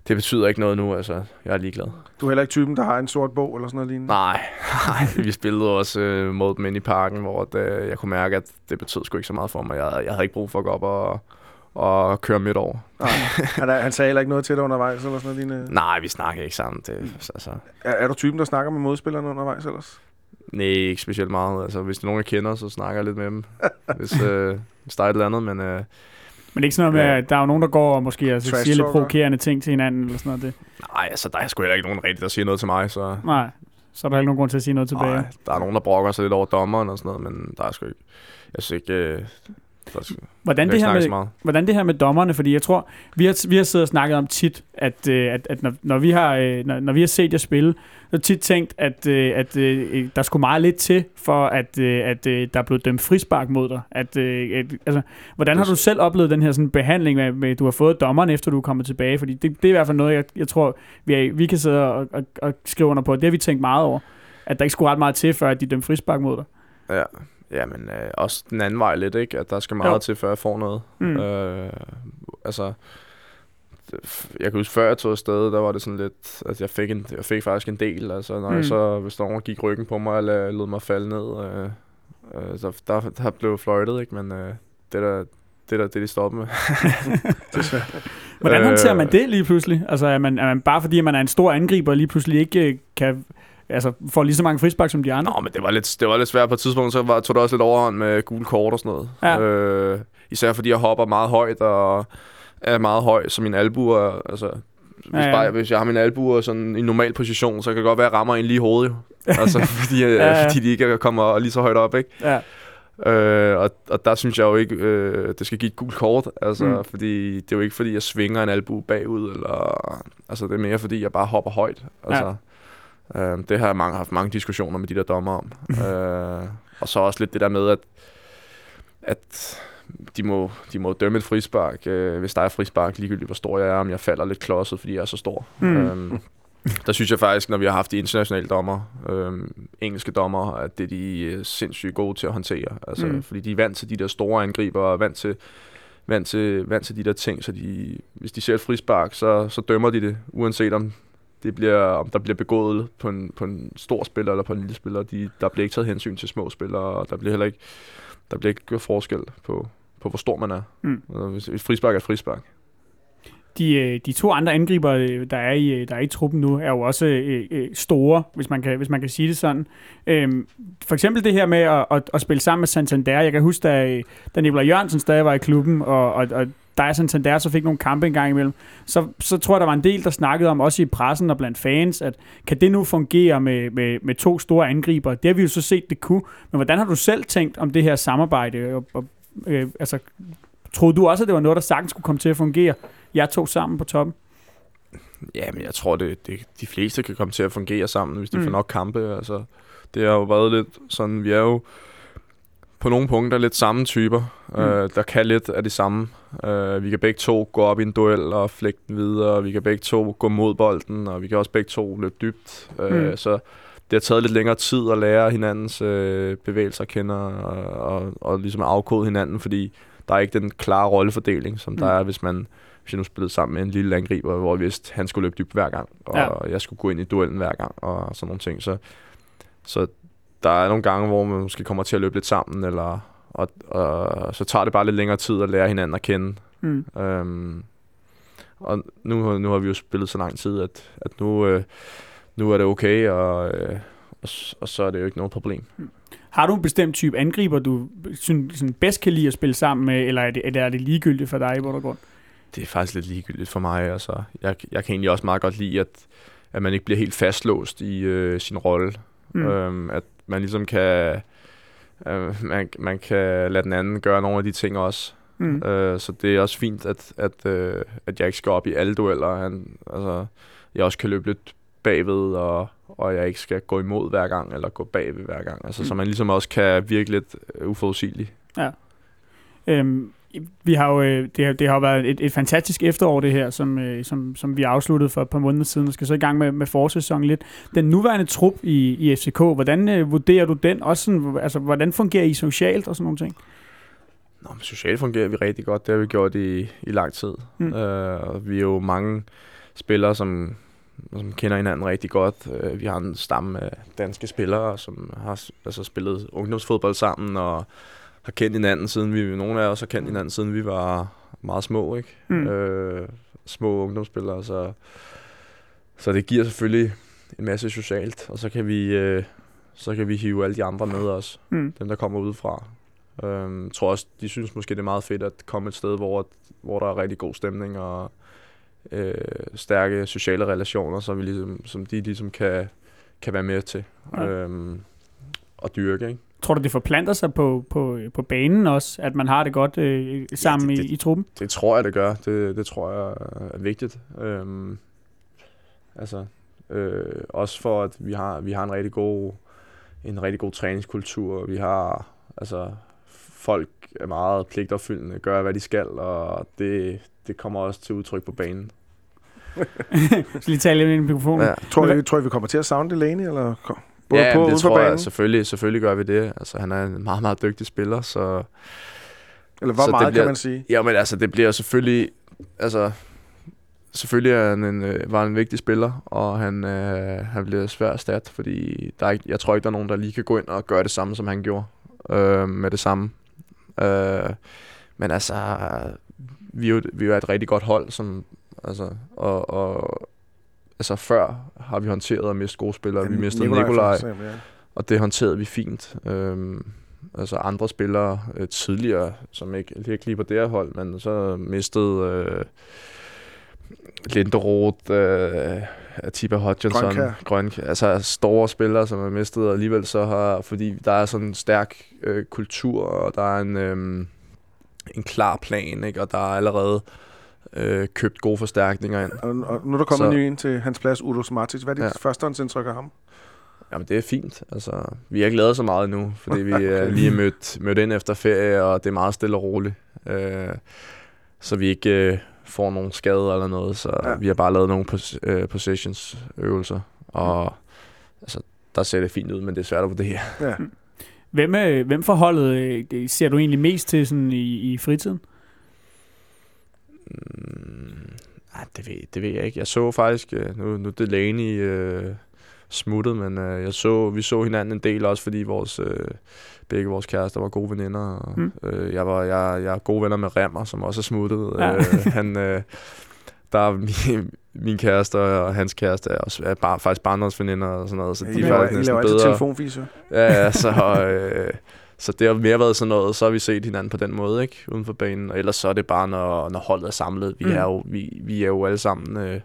det betyder ikke noget nu, altså. Jeg er ligeglad. Du er heller ikke typen, der har en sort bog eller sådan noget lignende? Nej, *laughs* nej. vi spillede også øh, mod dem inde i parken, hvor det, jeg kunne mærke, at det betød sgu ikke så meget for mig. Jeg, jeg havde ikke brug for at gå op og, og køre midt over. Nej. Han, han sagde heller ikke noget til dig undervejs eller sådan noget lignende? Nej, vi snakker ikke sammen. Det, altså. er, er du typen, der snakker med modspillerne undervejs ellers? Nej, ikke specielt meget. Altså, hvis det er nogen, jeg kender, så snakker jeg lidt med dem. hvis, øh, hvis der er et eller andet, men... Øh, men det er ikke sådan noget med, at der er jo nogen, der går og måske altså, siger lidt provokerende ting til hinanden, eller sådan noget. Det. Nej, altså, der er sgu heller ikke nogen rigtig, der siger noget til mig, så... Nej, så er der ikke nogen grund til at sige noget tilbage. Nej, der er nogen, der brokker sig lidt over dommeren og sådan noget, men der er sgu ikke... Jeg synes ikke... Øh, hvordan, det her med, hvordan det her med dommerne, fordi jeg tror, vi har, vi har siddet og snakket om tit, at, øh, at, at når, når, vi har, øh, når, når vi har set jer spille, så har tit tænkt, at, øh, at der skulle meget lidt til, for at, at der er blevet dømt frispark mod dig. At, at, altså, hvordan har du selv oplevet den her sådan, behandling, med, med, du har fået dommeren, efter du er kommet tilbage? Fordi det, det er i hvert fald noget, jeg, jeg tror, vi, er, vi kan sidde og, og, og skrive under på. Det har vi tænkt meget over. At der ikke skulle ret meget til, før at de dømte frispark mod dig. Ja, Jamen, øh, også den anden vej lidt, ikke? At der skal meget jo. til, før jeg får noget. Mm. Øh, altså, jeg kan huske, før jeg tog afsted, der var det sådan lidt, at jeg fik, en, jeg fik faktisk en del. Altså, når mm. jeg så, hvis nogen gik ryggen på mig, eller lod mig falde ned, øh, øh, der, der, der blev fløjtet, ikke? Men øh, det der, det der, det de stopper med. *laughs* Hvordan håndterer Øh, man det lige pludselig? Altså, er man, er man bare fordi, man er en stor angriber, lige pludselig ikke øh, kan altså, får lige så mange frispark som de andre? Nå, men det var lidt, det var lidt svært på et tidspunkt, så var, tog det også lidt overhånd med gule kort og sådan noget. Ja. Øh, især fordi jeg hopper meget højt og er meget høj, så mine albuer, altså... Hvis, Ja, ja. Bare, hvis jeg har mine albuer sådan i en normal position, så kan det godt være, at jeg rammer en lige i hovedet. Jo. *laughs* Altså, fordi, ja, Ja, ja. fordi de ikke kommer lige så højt op, ikke? Ja. Øh, og, og der synes jeg jo ikke, øh, det skal give et gult kort, altså, mm. fordi det er jo ikke fordi, jeg svinger en albu bagud, eller, altså det er mere fordi, jeg bare hopper højt. Altså, ja. Øh, det har jeg mange, haft mange diskussioner med de der dommer om. øh, og så også lidt det der med, at, at de må, de må dømme et frispark, øh, hvis der er frispark, ligegyldigt hvor stor jeg er, om jeg falder lidt klodset, fordi jeg er så stor. Mm. Øhm, der synes jeg faktisk, når vi har haft de internationale dommer, øhm, engelske dommer, at det er de øh, sindssygt gode til at håndtere. Altså, mm. Fordi de er vant til de der store angriber, og vant til, vant til, vant til de der ting, så de, hvis de ser et frispark, så, så dømmer de det, uanset om det bliver, om der bliver begået på en, på en stor spiller eller på en lille spiller. De, der bliver ikke taget hensyn til små spillere, og der bliver heller ikke, der bliver ikke gjort forskel på, på hvor stor man er. Mm. Altså, hvis et frispark er et frispark. De, øh, de to andre angriber, øh, der er, i, øh, der er i truppen nu, er jo også øh, øh, store, hvis man, kan, hvis man kan sige det sådan. Øhm, for eksempel det her med at, at, at spille sammen med Santander. Jeg kan huske, da, da Nicolai Jørgensen stadig var i klubben, og, og, og der Santander så fik nogle kampe en gang imellem, så, så tror jeg, der var en del, der snakkede om, også i pressen og blandt fans, at kan det nu fungere med, med, med to store angriber? Det har vi jo så set, det kunne. Men hvordan har du selv tænkt om det her samarbejde? Og, og, øh, altså, troede du også, at det var noget, der sagtens skulle komme til at fungere? Jeg to sammen på toppen. Ja, men jeg tror, det, det, de fleste kan komme til at fungere sammen, hvis de Mm. mm. får nok kampe. Altså, det har jo været lidt sådan, vi er jo på nogle punkter lidt samme typer, Mm. mm. øh, der kan lidt af det samme. Øh, vi kan begge to gå op i en duel og flække den videre, vi kan begge to gå mod bolden, og vi kan også begge to løbe dybt. Mm. Øh, så det har taget lidt længere tid at lære hinandens øh, bevægelser at kende og, og, og ligesom afkode hinanden, fordi der er ikke den klare rollefordeling, som Mm. der er, hvis man hvis jeg nu spillede sammen med en lille angriber, hvor jeg vidste, han skulle løbe dybt hver gang, og Ja. jeg skulle gå ind i duellen hver gang, og sådan nogle ting. Så, så der er nogle gange, hvor man måske kommer til at løbe lidt sammen, eller, og, og så tager det bare lidt længere tid at lære hinanden at kende. Mm. Øhm, og nu, nu har vi jo spillet så lang tid, at, at nu, øh, nu er det okay, og, øh, og, og så er det jo ikke noget problem. Har du en bestemt type angriber, du synes, sådan bedst kan lide at spille sammen med, eller er det, er det, er det ligegyldigt for dig i bund og grund? Det er faktisk lidt ligegyldigt for mig. Altså, jeg, jeg kan egentlig også meget godt lide, at, at man ikke bliver helt fastlåst i øh, sin rolle. Mm. Øhm, at man ligesom kan, øh, man, man kan lade den anden gøre nogle af de ting også. Mm. Øh, så det er også fint, at, at, øh, at jeg ikke skal op i alle dueller. Han, altså, jeg også kan løbe lidt bagved, og, og jeg ikke skal gå imod hver gang, eller gå bagved hver gang. Altså, Mm. Så man ligesom også kan virke lidt uforudsigelig. Øhm, vi har jo, øh, det, har, det har jo været et, et fantastisk efterår, det her, som, øh, som, som vi afsluttede for et par måneder siden, og skal så i gang med, med forsæsonen lidt. Den nuværende trup i, i FCK, hvordan øh, vurderer du den? Også sådan, altså, hvordan fungerer I socialt og sådan nogle ting? Nå, men socialt fungerer vi rigtig godt. Det har vi gjort i, i lang tid. Mm. Øh, vi er jo mange spillere, som, som kender hinanden rigtig godt. Øh, vi har en stamme af danske spillere, som har altså, spillet ungdomsfodbold sammen og har kendt hinanden siden vi... Nogle af os har kendt hinanden siden vi var meget små, ikke? Mm. Øh, små ungdomsspillere, så, så det giver selvfølgelig en masse socialt. Og så kan vi, øh, så kan vi hive alle de andre med os Mm. dem, der kommer udefra. Øhm, jeg tror også, de synes måske, det er meget fedt at komme et sted, hvor, hvor der er rigtig god stemning og øh, stærke sociale relationer, så vi ligesom, som de ligesom kan, kan være med til Ja. øhm, at dyrke. Ikke? Tror du, det forplanter sig på, på, på banen også, at man har det godt øh, sammen det- i, det- i truppen? Det tror jeg, det gør. Det, det tror jeg er vigtigt. Øhm, altså, øh, også for, at vi har, vi har en rigtig god en rigtig god træningskultur. Vi har, altså, folk er meget pligtopfyldende, gør hvad de skal, og det, det kommer også til udtryk på banen. *laughs* Så lige tale lidt ind i mikrofonen. Ja. Tror I, tror I, vi kommer til at savne Delaney, eller både ja, på det tror banen? jeg selvfølgelig, selvfølgelig gør vi det. Altså, han er en meget, meget dygtig spiller, så Eller hvor så det meget, bliver- kan man sige? Ja, men altså, det bliver selvfølgelig... Altså, selvfølgelig er han en, øh, var han en vigtig spiller, og han, øh, han bliver svært at stat, fordi der er ikke, jeg tror ikke, der er nogen, der lige kan gå ind og gøre det samme, som han gjorde øh, med det samme. Øh, men altså, vi, er jo, vi er et rigtig godt hold, som, altså, og, og altså før har vi håndteret at miste gode spillere. Ja, vi mistede Nikolaj, Nikolaj eksempel, ja. og det håndterede vi fint. Øhm, altså andre spillere øh, tidligere, som ikke, ikke lige på det her hold, men så mistede øh, Linderoth, øh, Atiba Hutchinson. Grønkær, altså store spillere, som er mistet, og alligevel så har, fordi der er sådan en stærk øh, kultur, og der er en, øh, en klar plan, ikke? og der er allerede øh, købt gode forstærkninger ind. Og, og nu er der kommet så, en ny ind til hans plads, Udo Smartic. Hvad er dit ja. førstehåndsindtryk af ham? Jamen, det er fint. Altså, vi har ikke lavet så meget endnu, fordi vi *laughs* er lige mødt, mødt ind efter ferie, og det er meget stille og roligt. Øh, så vi ikke øh, får nogen skade eller noget, så ja. vi har bare lavet nogle pos- øh, possessions-øvelser, og altså, der ser det fint ud, men det er svært at vurdere. Ja. *laughs* Hvem, øh, hvem forholdet øh, ser du egentlig mest til sådan i, i fritiden? Mm, det, ved, det ved jeg ikke. Jeg så faktisk, øh, nu, nu Delaney øh, smuttet, men øh, jeg så, vi så hinanden en del også, fordi vores, øh, begge vores kærester var gode veninder. Og, mm. øh, jeg, var, jeg, jeg er gode venner med Remmer, som også er smuttet. Ja. Øh, han, øh, der er min, min kæreste og hans kæreste er, også, er bare, faktisk barndomsveninder og sådan noget. Så ja, de er faktisk næsten bedre. I laver telefonfis, Ja, ja, så... Øh, så det har mere været sådan noget, så har vi set hinanden på den måde, ikke? Uden for banen. Og ellers så er det bare, når, når holdet er samlet. Vi, mm. er, jo, vi, vi er jo alle sammen... Øh,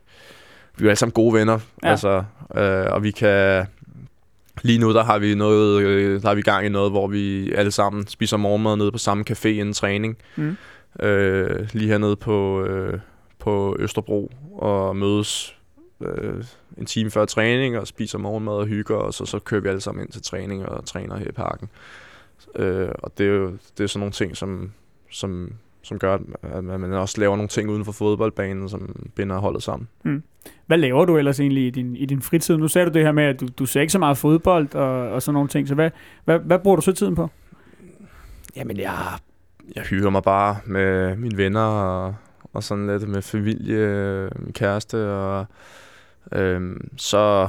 vi er alle sammen gode venner. Ja. Altså, øh, og vi kan... Lige nu, der har vi noget, øh, der har vi gang i noget, hvor vi alle sammen spiser morgenmad nede på samme café inden træning. Mm. Øh, lige hernede på, øh, på Østerbro og mødes øh, en time før træning og spiser morgenmad og hygger, og så, så kører vi alle sammen ind til træning og træner her i parken. Øh, og det er jo det er sådan nogle ting, som, som, som gør, at man også laver nogle ting uden for fodboldbanen, som binder holdet sammen. Mm. Hvad laver du ellers egentlig i din, i din fritid? Nu sagde du det her med, at du, du ser ikke så meget fodbold og, og sådan nogle ting, så hvad, hvad, hvad bruger du så tiden på? Jamen, jeg, jeg hygger mig bare med mine venner og, og sådan lidt med familie, min kæreste, og øhm, så,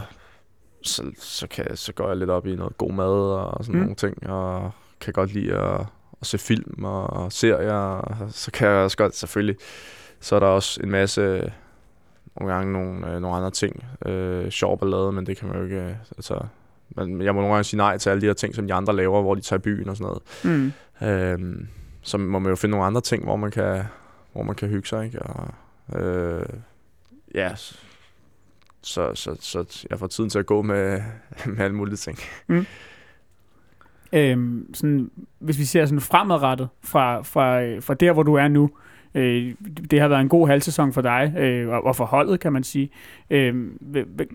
så, så, kan, så går jeg lidt op i noget god mad og sådan mm. nogle ting, og kan godt lide at, at se film og, og serier, og så kan jeg også godt, selvfølgelig, så er der også en masse, nogle gange nogle, øh, nogle andre ting, øh, sjov ballade, men det kan man jo ikke, øh, altså, men jeg må nogle gange sige nej til alle de her ting, som de andre laver, hvor de tager i byen og sådan noget. Mm. Øh, så må man jo finde nogle andre ting, hvor man kan, hvor man kan hygge sig, ikke? Og, øh, ja, så, så, så jeg får tiden til at gå med, *laughs* med alle mulige ting. Mm. Øhm, sådan, hvis vi ser sådan fremadrettet fra, fra, fra der, hvor du er nu, øh, det har været en god halvsæson for dig, øh, og, og for holdet, kan man sige. Øh,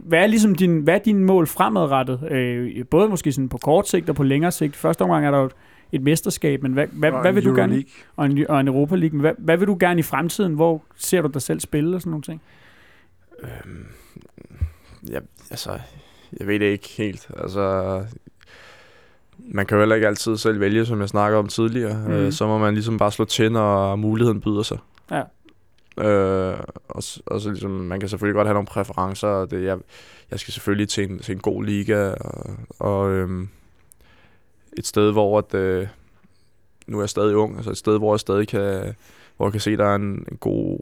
hvad, er ligesom din, hvad er din mål fremadrettet? Øh, både måske sådan på kort sigt og på længere sigt. Første omgang er der jo et, et mesterskab, men hvad, hvad, hvad vil du gerne... Og en, og en Europa League. Men hvad, hvad vil du gerne i fremtiden? Hvor ser du dig selv spille og sådan nogle ting? Øhm, jeg, altså, jeg ved det ikke helt. Altså, man kan jo heller ikke altid selv vælge, som jeg snakker om tidligere. Mm. Øh, så må man ligesom bare slå til, når muligheden byder sig. Ja. Øh, og, og så ligesom, man kan selvfølgelig godt have nogle præferencer. Det, jeg, jeg skal selvfølgelig til en, til en god liga, og, og øhm, et sted, hvor at, øh, nu er jeg stadig ung, altså et sted, hvor jeg stadig kan, hvor jeg kan se, at der er en, en god,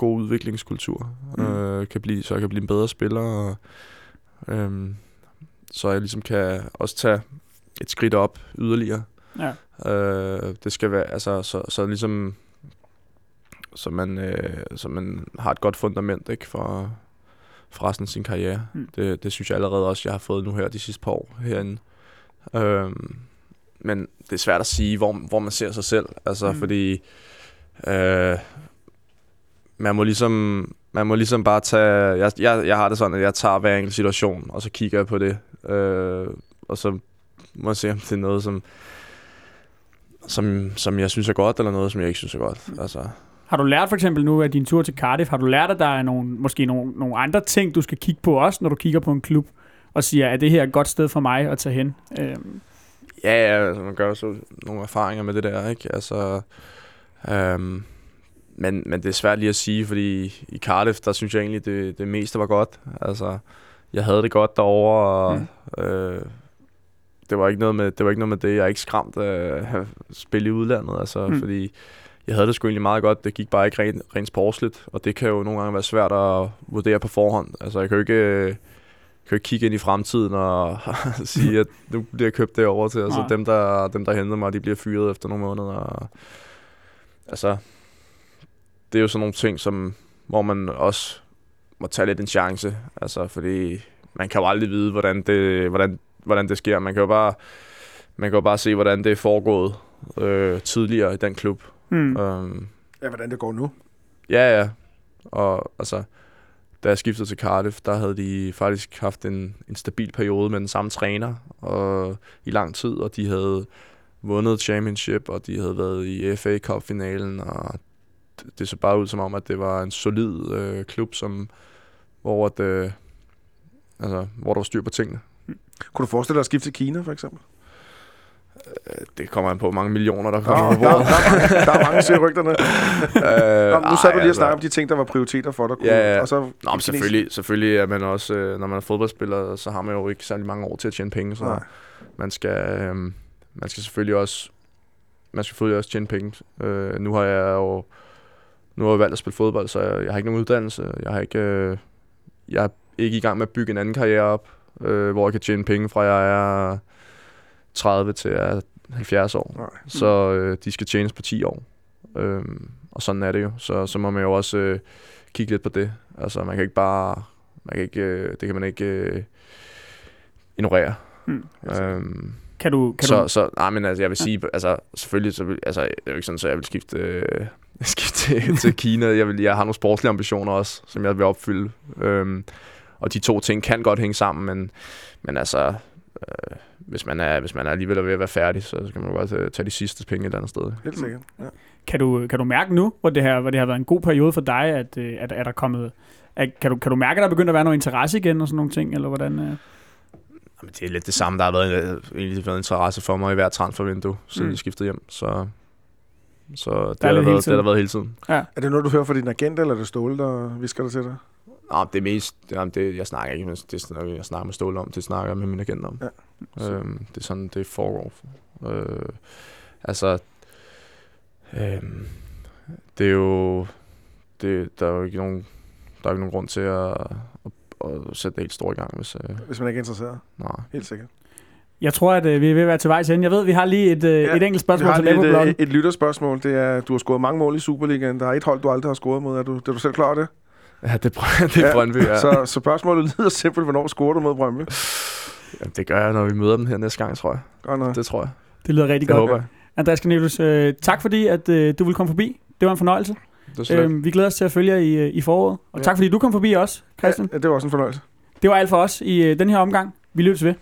god udviklingskultur. Mm. Øh, kan blive, så jeg kan blive en bedre spiller, og, øhm, så jeg ligesom kan også tage et skridt op yderligere. Ja. Øh, det skal være, altså, så, så ligesom, så man, øh, så man har et godt fundament, ikke, for, for resten af sin karriere. Mm. Det, det synes jeg allerede også, jeg har fået nu her de sidste par år herinde. Øh, men det er svært at sige, hvor, hvor man ser sig selv, altså, mm. fordi øh, man må ligesom man må ligesom bare tage, jeg, jeg, jeg har det sådan, at jeg tager hver enkelt situation, og så kigger jeg på det, øh, og så må se, om det er noget, som, som, som jeg synes er godt, eller noget, som jeg ikke synes er godt. Mm. Altså. Har du lært for eksempel nu af din tur til Cardiff, har du lært, at der er nogle, måske nogle, nogle andre ting, du skal kigge på også, når du kigger på en klub, og siger, er det her et godt sted for mig at tage hen? Øhm. Ja, ja altså, man gør så nogle erfaringer med det der, ikke? Altså, øhm, men, men det er svært lige at sige, fordi i Cardiff, der synes jeg egentlig, det, det meste var godt. Altså, jeg havde det godt derovre, og mm. øh, det var ikke noget med det, var ikke noget med det. Jeg er ikke skræmt af at spille i udlandet, altså, mm. fordi jeg havde det sgu egentlig meget godt. Det gik bare ikke rent, rent sportsligt, og det kan jo nogle gange være svært at vurdere på forhånd. Altså, jeg kan jo ikke, øh, kan ikke kigge ind i fremtiden og *laughs* sige, at nu bliver jeg købt derover til. Altså, Nej. dem der, dem, der henter mig, de bliver fyret efter nogle måneder. Og, altså, det er jo sådan nogle ting, som, hvor man også må tage lidt en chance. Altså, fordi man kan jo aldrig vide, hvordan det, hvordan, hvordan det sker. Man kan jo bare, man kan jo bare se, hvordan det er foregået øh, tidligere i den klub. Mm. Um, Ja, hvordan det går nu. ja, ja. Og altså, da jeg skiftede til Cardiff, der havde de faktisk haft en, en stabil periode med den samme træner og, i lang tid, og de havde vundet championship, og de havde været i FA Cup-finalen, og det, så bare ud som om, at det var en solid øh, klub, som, hvor, at, øh, altså, hvor der var styr på tingene. Kunne du forestille dig at skifte til Kina, for eksempel? Øh, Det kommer an på, hvor mange millioner, der kommer der, på der, er mange- der er mange siger rygterne. Øh, Nå, nu sad du lige og snakkede om de ting, der var prioriteter for dig. Ja, ja. Og så, Nå, men selvfølgelig, selvfølgelig er man også, øh, når man er fodboldspiller, så har man jo ikke særlig mange år til at tjene penge, så Nej. man skal, øh, man skal selvfølgelig også, man skal selvfølgelig også tjene penge. Øh, nu har jeg jo, nu har jeg valgt at spille fodbold, så jeg, jeg har ikke nogen uddannelse, jeg har ikke, øh, jeg er ikke i gang med at bygge en anden karriere op, øh, hvor jeg kan tjene penge fra jeg er 30 til jeg er 70 år. Nej. Så øh, de skal tjenes på 10 år. Øhm, og sådan er det jo. Så, så må man jo også øh, kigge lidt på det. Altså man kan ikke bare, man kan ikke, øh, det kan man ikke øh, ignorere. Mm. Øhm, Kan du, kan så, du, så, nej, men altså, jeg vil sige, altså, selvfølgelig, så vil, altså, det er jo ikke sådan, så jeg vil skifte, øh, *laughs* skifte til, til Kina. Jeg, vil, jeg har nogle sportslige ambitioner også, som jeg vil opfylde. Øhm, og de to ting kan godt hænge sammen, men, men altså, øh, hvis man, er, hvis man er alligevel ved at være færdig, så kan man jo godt øh, tage de sidste penge et eller andet sted. Helt sikkert. Ja. kan, du, kan du mærke nu, hvor det, her, hvor det har været en god periode for dig, at, øh, at, at der er kommet... At, kan, du, kan du mærke, at der er begyndt at være noget interesse igen og sådan nogle ting, eller hvordan? Øh? Jamen, det er lidt det samme. Der har været, øh, egentlig været interesse for mig i hver transfervindue, siden Mm. jeg skiftede hjem. Så, så det, Der er har der været, det har der været hele tiden. Er det noget, du hører fra din agent, eller er det Ståle, der visker det til dig? Nå, det er mest, jamen, det, jeg snakker ikke med, det, snakker- jeg snakker med Ståle om, det snakker jeg med min agent om. Ja. Øhm, det er sådan, det foregår. Øh, altså, øhm, det er jo, det, der er jo ikke nogen, der er ikke nogen grund til at, at, at sætte det helt stort i gang, hvis, øh, Hvis man ikke er interesseret. nej. Helt sikkert. Jeg tror, at øh, vi er ved at være til vejs ende. Jeg ved, vi har lige et, øh, Ja, et enkelt spørgsmål til lige et, nabobloggen. et, et lytterspørgsmål. Det er, du har scoret mange mål i Superligaen. Der er et hold, du aldrig har scoret mod. Er du, er du selv klar over det? Ja, det, er *laughs* det er Ja, Brøndby, ja. Så, så spørgsmålet *laughs* lyder simpelt. Hvornår scorer du mod Brøndby? Jamen, det gør jeg, når vi møder dem her næste gang, tror jeg. Godt nok. Det tror jeg. Det lyder rigtig Det godt. håber jeg. Andreas Cornelius, øh, tak fordi, at øh, du ville komme forbi. Det var en fornøjelse. Det er. Øhm, vi glæder os til at følge jer i, øh, i foråret. Og Ja. tak fordi du kom forbi også, Christian. Ja, det var også en fornøjelse. Det var alt for os i øh, den her omgang. Vi lyttes ved.